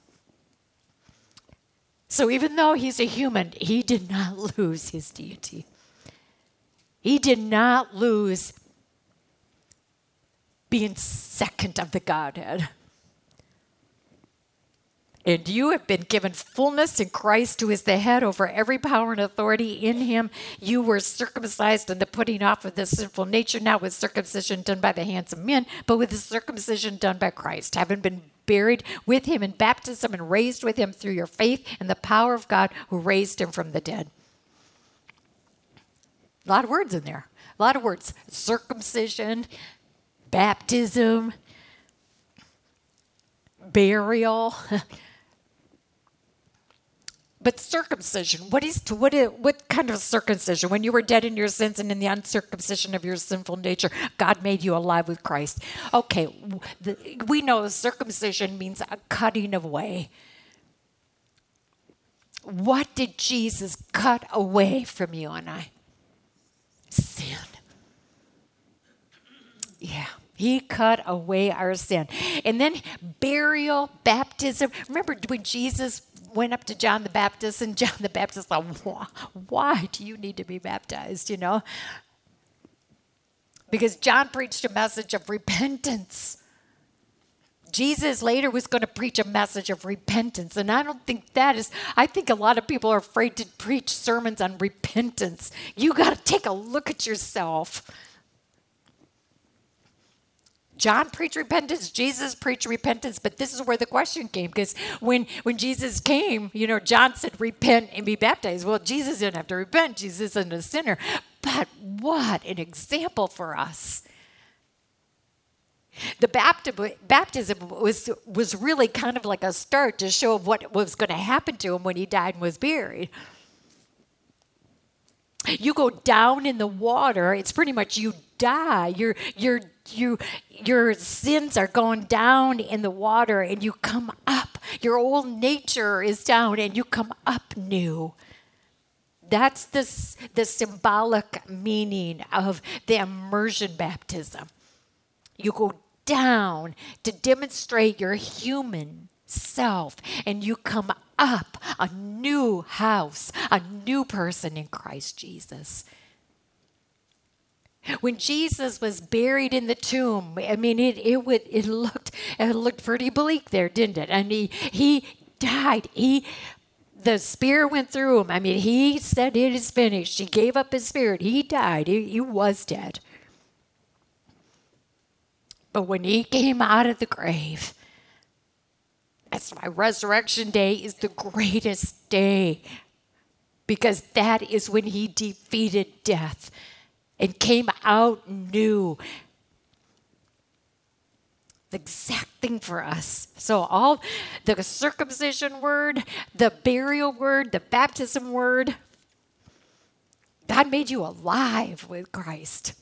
So even though he's a human, he did not lose his deity. He did not lose being second of the Godhead. And you have been given fullness in Christ, who is the head over every power and authority. In him, you were circumcised in the putting off of the sinful nature, not with circumcision done by the hands of men, but with the circumcision done by Christ, having been buried with him in baptism and raised with him through your faith in the power of God who raised him from the dead. A lot of words in there. A lot of words. Circumcision, baptism, burial. But circumcision, what is what is, what kind of circumcision? When you were dead in your sins and in the uncircumcision of your sinful nature, God made you alive with Christ. Okay, the, we know circumcision means a cutting away. What did Jesus cut away from you and I? Sin. Yeah. He cut away our sin. And then burial, baptism. Remember when Jesus went up to John the Baptist, and John the Baptist thought, why do you need to be baptized? You know? Because John preached a message of repentance. Jesus later was going to preach a message of repentance. And I don't think that is, I think a lot of people are afraid to preach sermons on repentance. You got to take a look at yourself. John preached repentance, Jesus preached repentance, but this is where the question came because when when Jesus came, you know, John said, "Repent and be baptized." Well, Jesus didn't have to repent; Jesus isn't a sinner. But what an example for us! The baptism was was really kind of like a start to show what was going to happen to him when he died and was buried. You go down in the water; it's pretty much you die. You're you're you your sins are going down in the water and you come up. Your old nature is down and you come up new. That's the, the symbolic meaning of the immersion baptism. You go down to demonstrate your human self, and you come up a new house, a new person in Christ Jesus. When Jesus was buried in the tomb, I mean, it, it, would, it, looked, it looked pretty bleak there, didn't it? And he, he died. He, the spear went through him. I mean, he said, It is finished. He gave up his spirit. He died. He, he was dead. But when he came out of the grave, why Resurrection Day is the greatest day because that is when he defeated death and came out new. the exact thing for us. So, all the circumcision word, the burial word, the baptism word, God made you alive with Christ.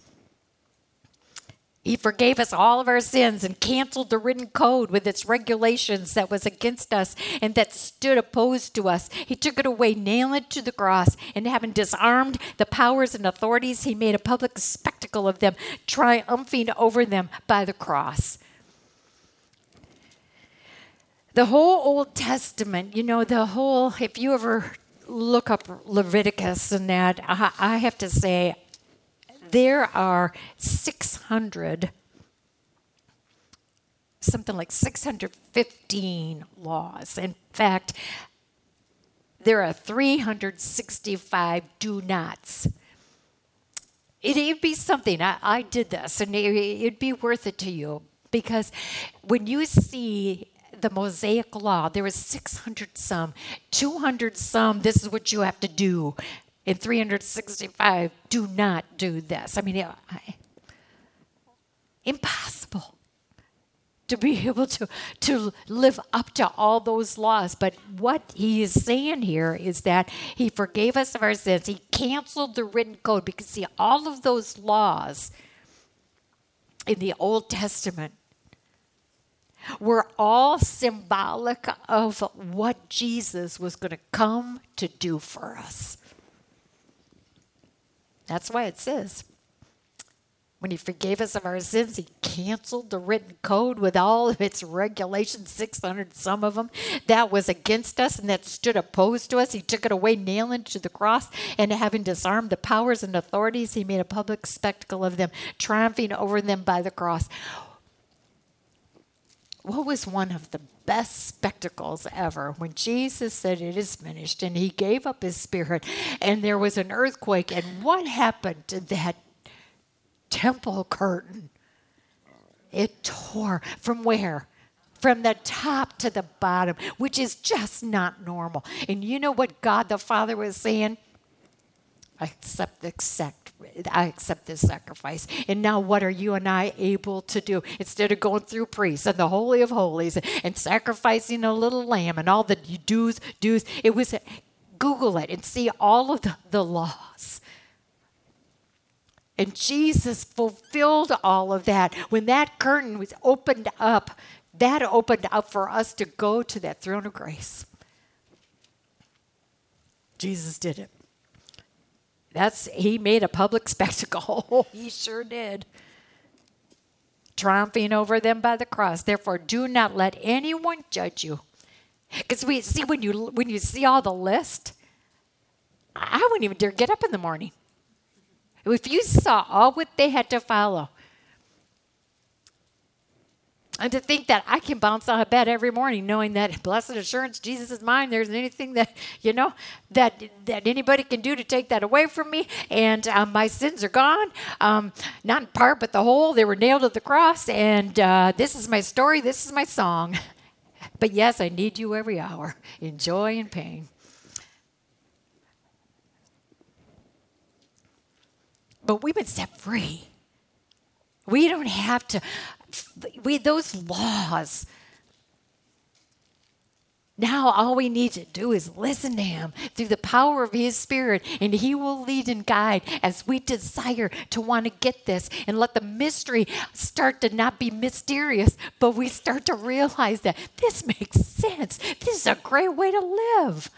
He forgave us all of our sins and canceled the written code with its regulations that was against us and that stood opposed to us. He took it away, nailed it to the cross, and having disarmed the powers and authorities, he made a public spectacle of them, triumphing over them by the cross. The whole Old Testament, you know, the whole, if you ever look up Leviticus and that, I, have to say, there are 600 something like 615 laws. In fact, there are 365 do nots. It'd be something. I, I did this, and it, would be worth it to you because when you see the Mosaic Law, there was 600 some, 200 some. This is what you have to do in 365 do not do this. I mean, I, impossible to be able to, to live up to all those laws. But what he is saying here is that he forgave us of our sins. He canceled the written code because, see, all of those laws in the Old Testament were all symbolic of what Jesus was going to come to do for us. That's why it says, when he forgave us of our sins, he canceled the written code with all of its regulations, 600 some of them, that was against us and that stood opposed to us. He took it away, nailing to the cross, and having disarmed the powers and authorities, he made a public spectacle of them, triumphing over them by the cross. What was one of the best spectacles ever when Jesus said, It is finished, and he gave up his spirit, and there was an earthquake. And what happened to that temple curtain? It tore from where? From the top to the bottom, which is just not normal. And you know what God the Father was saying? Accept, accept I accept this sacrifice. And now, what are you and I able to do? Instead of going through priests and the Holy of Holies and sacrificing a little lamb and all the do's, do's, it was Google it and see all of the, the laws. And Jesus fulfilled all of that. When that curtain was opened up, that opened up for us to go to that throne of grace. Jesus did it. That's he made a public spectacle. he sure did. Triumphing over them by the cross. Therefore, do not let anyone judge you. Because we see when you when you see all the list, I wouldn't even dare get up in the morning. If you saw all what they had to follow, and to think that I can bounce out of bed every morning knowing that blessed assurance, Jesus is mine. There's anything that, you know, that that anybody can do to take that away from me. And um, my sins are gone. Um, not in part, but the whole. They were nailed to the cross. And uh, this is my story. This is my song. But yes, I need you every hour in joy and pain. But we've been set free. We don't have to we those laws. Now, all we need to do is listen to Him through the power of His Spirit, and He will lead and guide as we desire to want to get this and let the mystery start to not be mysterious, but we start to realize that this makes sense. This is a great way to live.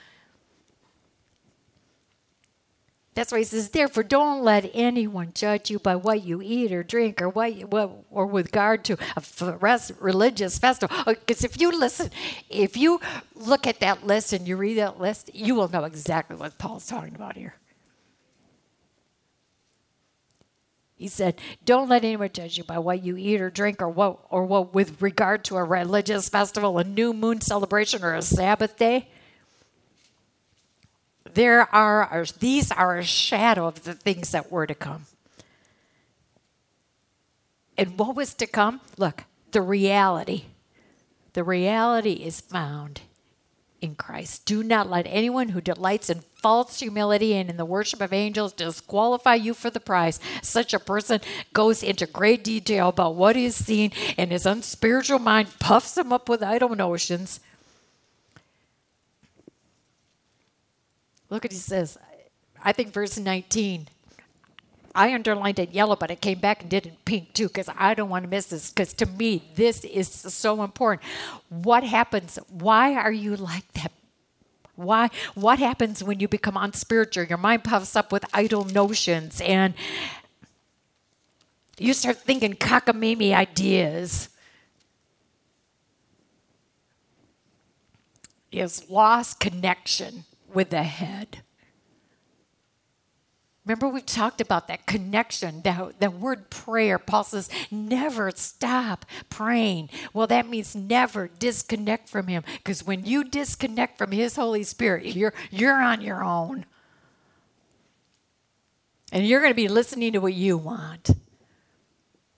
That's why he says, therefore, don't let anyone judge you by what you eat or drink or what, you, what or with regard to a religious festival. Oh, because if you listen, if you look at that list and you read that list, you will know exactly what Paul's talking about here. He said, "Don't let anyone judge you by what you eat or drink, or what, or what with regard to a religious festival, a new moon celebration, or a Sabbath day." There are these are a shadow of the things that were to come. And what was to come? Look, the reality. The reality is found in Christ. Do not let anyone who delights in false humility and in the worship of angels disqualify you for the prize. Such a person goes into great detail about what he has seen, and his unspiritual mind puffs him up with idle notions. Look what he says. I think verse 19. I underlined it yellow, but I came back and did it pink too because I don't want to miss this. Because to me, this is so important. What happens? Why are you like that? Why? What happens when you become unspiritual? Your mind puffs up with idle notions and you start thinking cockamamie ideas. Is lost connection with the head. Remember, we've talked about that connection, that, that word prayer. Paul says, never stop praying. Well, that means never disconnect from Him. Because when you disconnect from His Holy Spirit, you're, you're on your own. And you're going to be listening to what you want.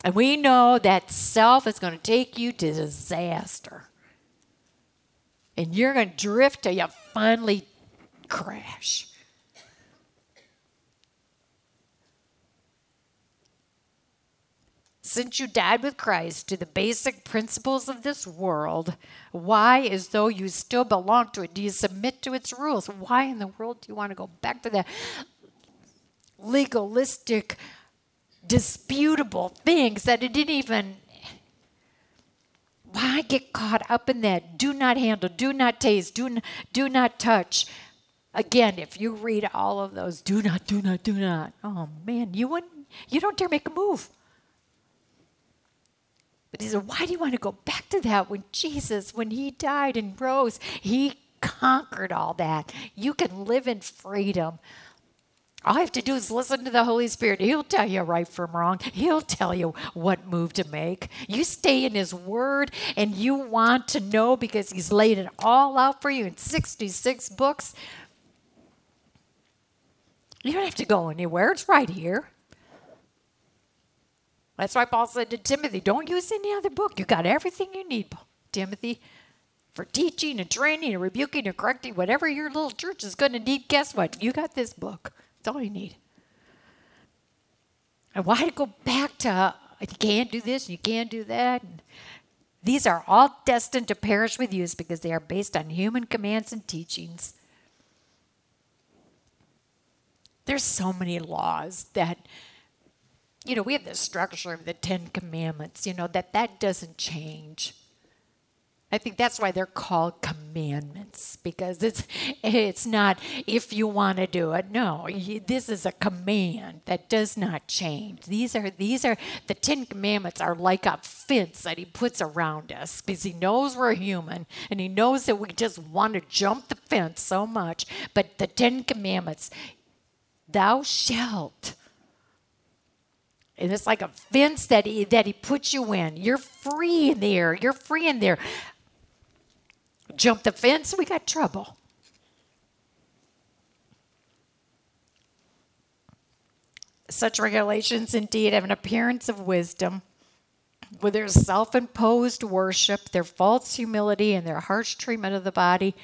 And we know that self is going to take you to disaster. And you're going to drift till you finally crash. Since you died with Christ to the basic principles of this world, why, as though you still belong to it, do you submit to its rules? Why in the world do you want to go back to that legalistic, disputable things that it didn't even why get caught up in that? Do not handle, do not taste, do, do not touch. Again, if you read all of those, do not, do not, do not. Oh man, you wouldn't, you don't dare make a move. But he said, why do you want to go back to that when Jesus, when he died and rose, he conquered all that? You can live in freedom. All I have to do is listen to the Holy Spirit. He'll tell you right from wrong. He'll tell you what move to make. You stay in His Word and you want to know because He's laid it all out for you in 66 books. You don't have to go anywhere, it's right here. That's why Paul said to Timothy, Don't use any other book. You got everything you need, Timothy, for teaching and training and rebuking and correcting whatever your little church is going to need. Guess what? You got this book. That's all you need. And why to go back to you can't do this, you can't do that? These are all destined to perish with use because they are based on human commands and teachings. There's so many laws that you know, we have the structure of the Ten Commandments, you know, that that doesn't change. I think that's why they're called commandments because it's it's not if you want to do it. No, this is a command that does not change. These are these are the 10 commandments are like a fence that he puts around us because he knows we're human and he knows that we just want to jump the fence so much. But the 10 commandments thou shalt and it's like a fence that he, that he puts you in. You're free in there. You're free in there. Jump the fence, we got trouble. Such regulations indeed have an appearance of wisdom, with their self imposed worship, their false humility, and their harsh treatment of the body.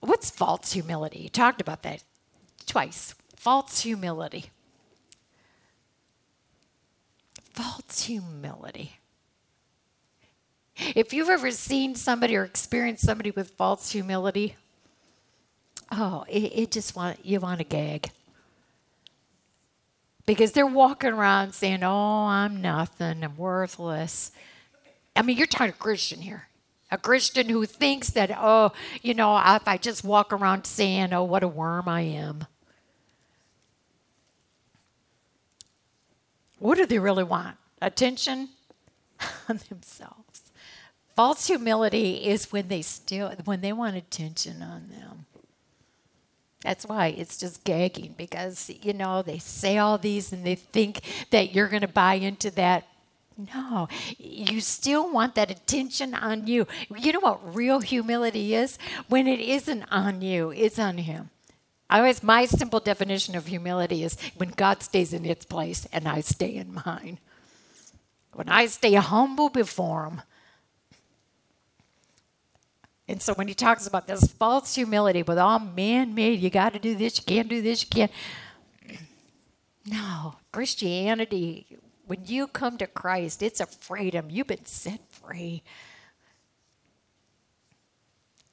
What's false humility? You talked about that twice. False humility false humility. If you've ever seen somebody or experienced somebody with false humility, oh, it, it just want you want to gag. Because they're walking around saying, Oh, I'm nothing, I'm worthless. I mean, you're talking a Christian here. A Christian who thinks that, oh, you know, if I just walk around saying, oh, what a worm I am. What do they really want? Attention on themselves. False humility is when they still when they want attention on them. That's why it's just gagging because you know they say all these and they think that you're going to buy into that. No, you still want that attention on you. You know what real humility is? When it isn't on you, it's on Him. I always, my simple definition of humility is when God stays in its place and I stay in mine. When I stay humble before Him. And so when he talks about this false humility with all man made, you got to do this, you can't do this, you can't. No, Christianity, when you come to Christ, it's a freedom. You've been set free.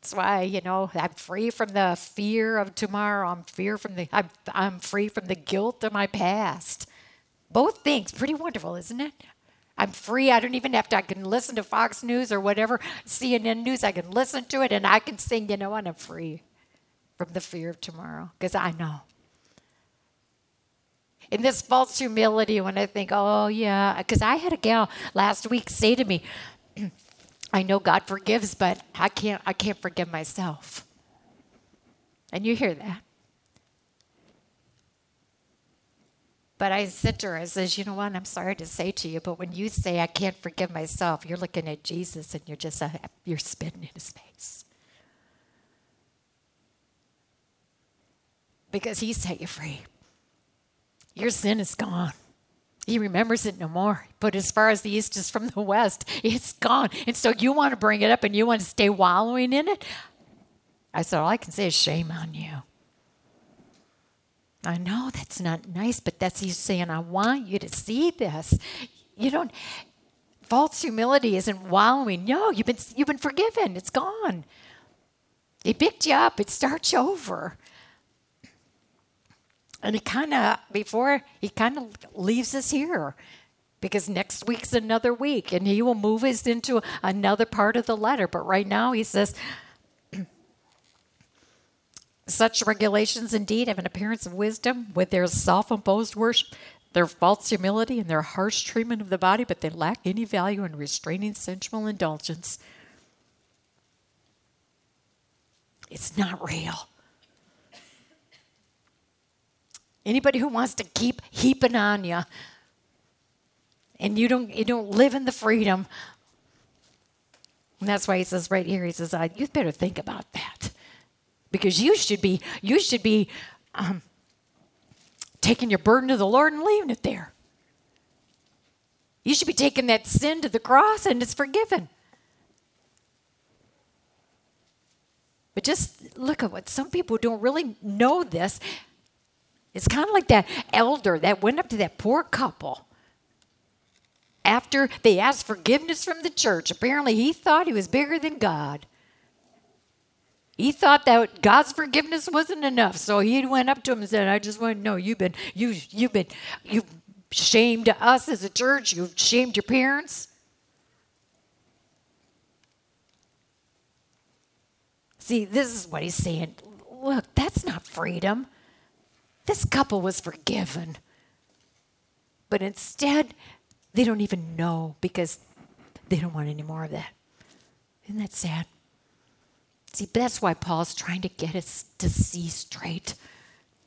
That's why, you know, I'm free from the fear of tomorrow. I'm fear from the I'm I'm free from the guilt of my past. Both things, pretty wonderful, isn't it? I'm free. I don't even have to, I can listen to Fox News or whatever, CNN News. I can listen to it and I can sing, you know what? I'm free from the fear of tomorrow because I know. In this false humility, when I think, oh, yeah, because I had a gal last week say to me, I know God forgives, but I can't, I can't forgive myself. And you hear that. But I said to her, I says, you know what, I'm sorry to say to you, but when you say I can't forgive myself, you're looking at Jesus and you're just, uh, you're spitting in his face. Because he set you free. Your sin is gone. He remembers it no more. But as far as the east is from the west, it's gone. And so you want to bring it up and you want to stay wallowing in it? I said, all I can say is shame on you. I know that's not nice, but that's he's saying, I want you to see this. You don't false humility isn't wallowing. No, you've been you've been forgiven. It's gone. He picked you up. It starts over. And he kind of before he kind of leaves us here because next week's another week and he will move us into another part of the letter. But right now he says, such regulations indeed have an appearance of wisdom with their self imposed worship, their false humility, and their harsh treatment of the body, but they lack any value in restraining sensual indulgence. It's not real. Anybody who wants to keep heaping on you and you don't you don't live in the freedom. And that's why he says right here, he says, you better think about that because you should be you should be um, taking your burden to the Lord and leaving it there. You should be taking that sin to the cross and it's forgiven. But just look at what some people don't really know this. It's kind of like that elder that went up to that poor couple after they asked forgiveness from the church. Apparently, he thought he was bigger than God. He thought that God's forgiveness wasn't enough, so he went up to him and said, "I just want to know you've been you you've been you've shamed us as a church. You've shamed your parents." See, this is what he's saying. Look, that's not freedom. This couple was forgiven. But instead, they don't even know because they don't want any more of that. Isn't that sad? See, that's why Paul's trying to get us to see straight.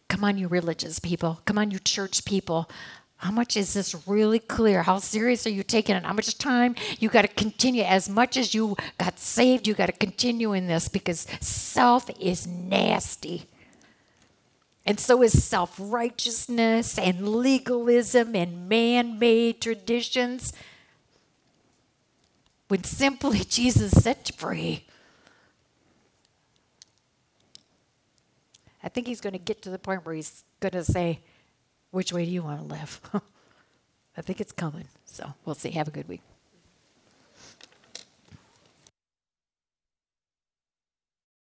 Come on, you religious people. Come on, you church people. How much is this really clear? How serious are you taking it? How much time you got to continue? As much as you got saved, you got to continue in this because self is nasty. And so is self righteousness and legalism and man made traditions. When simply Jesus set you free. I think he's going to get to the point where he's going to say, Which way do you want to live? I think it's coming. So we'll see. Have a good week.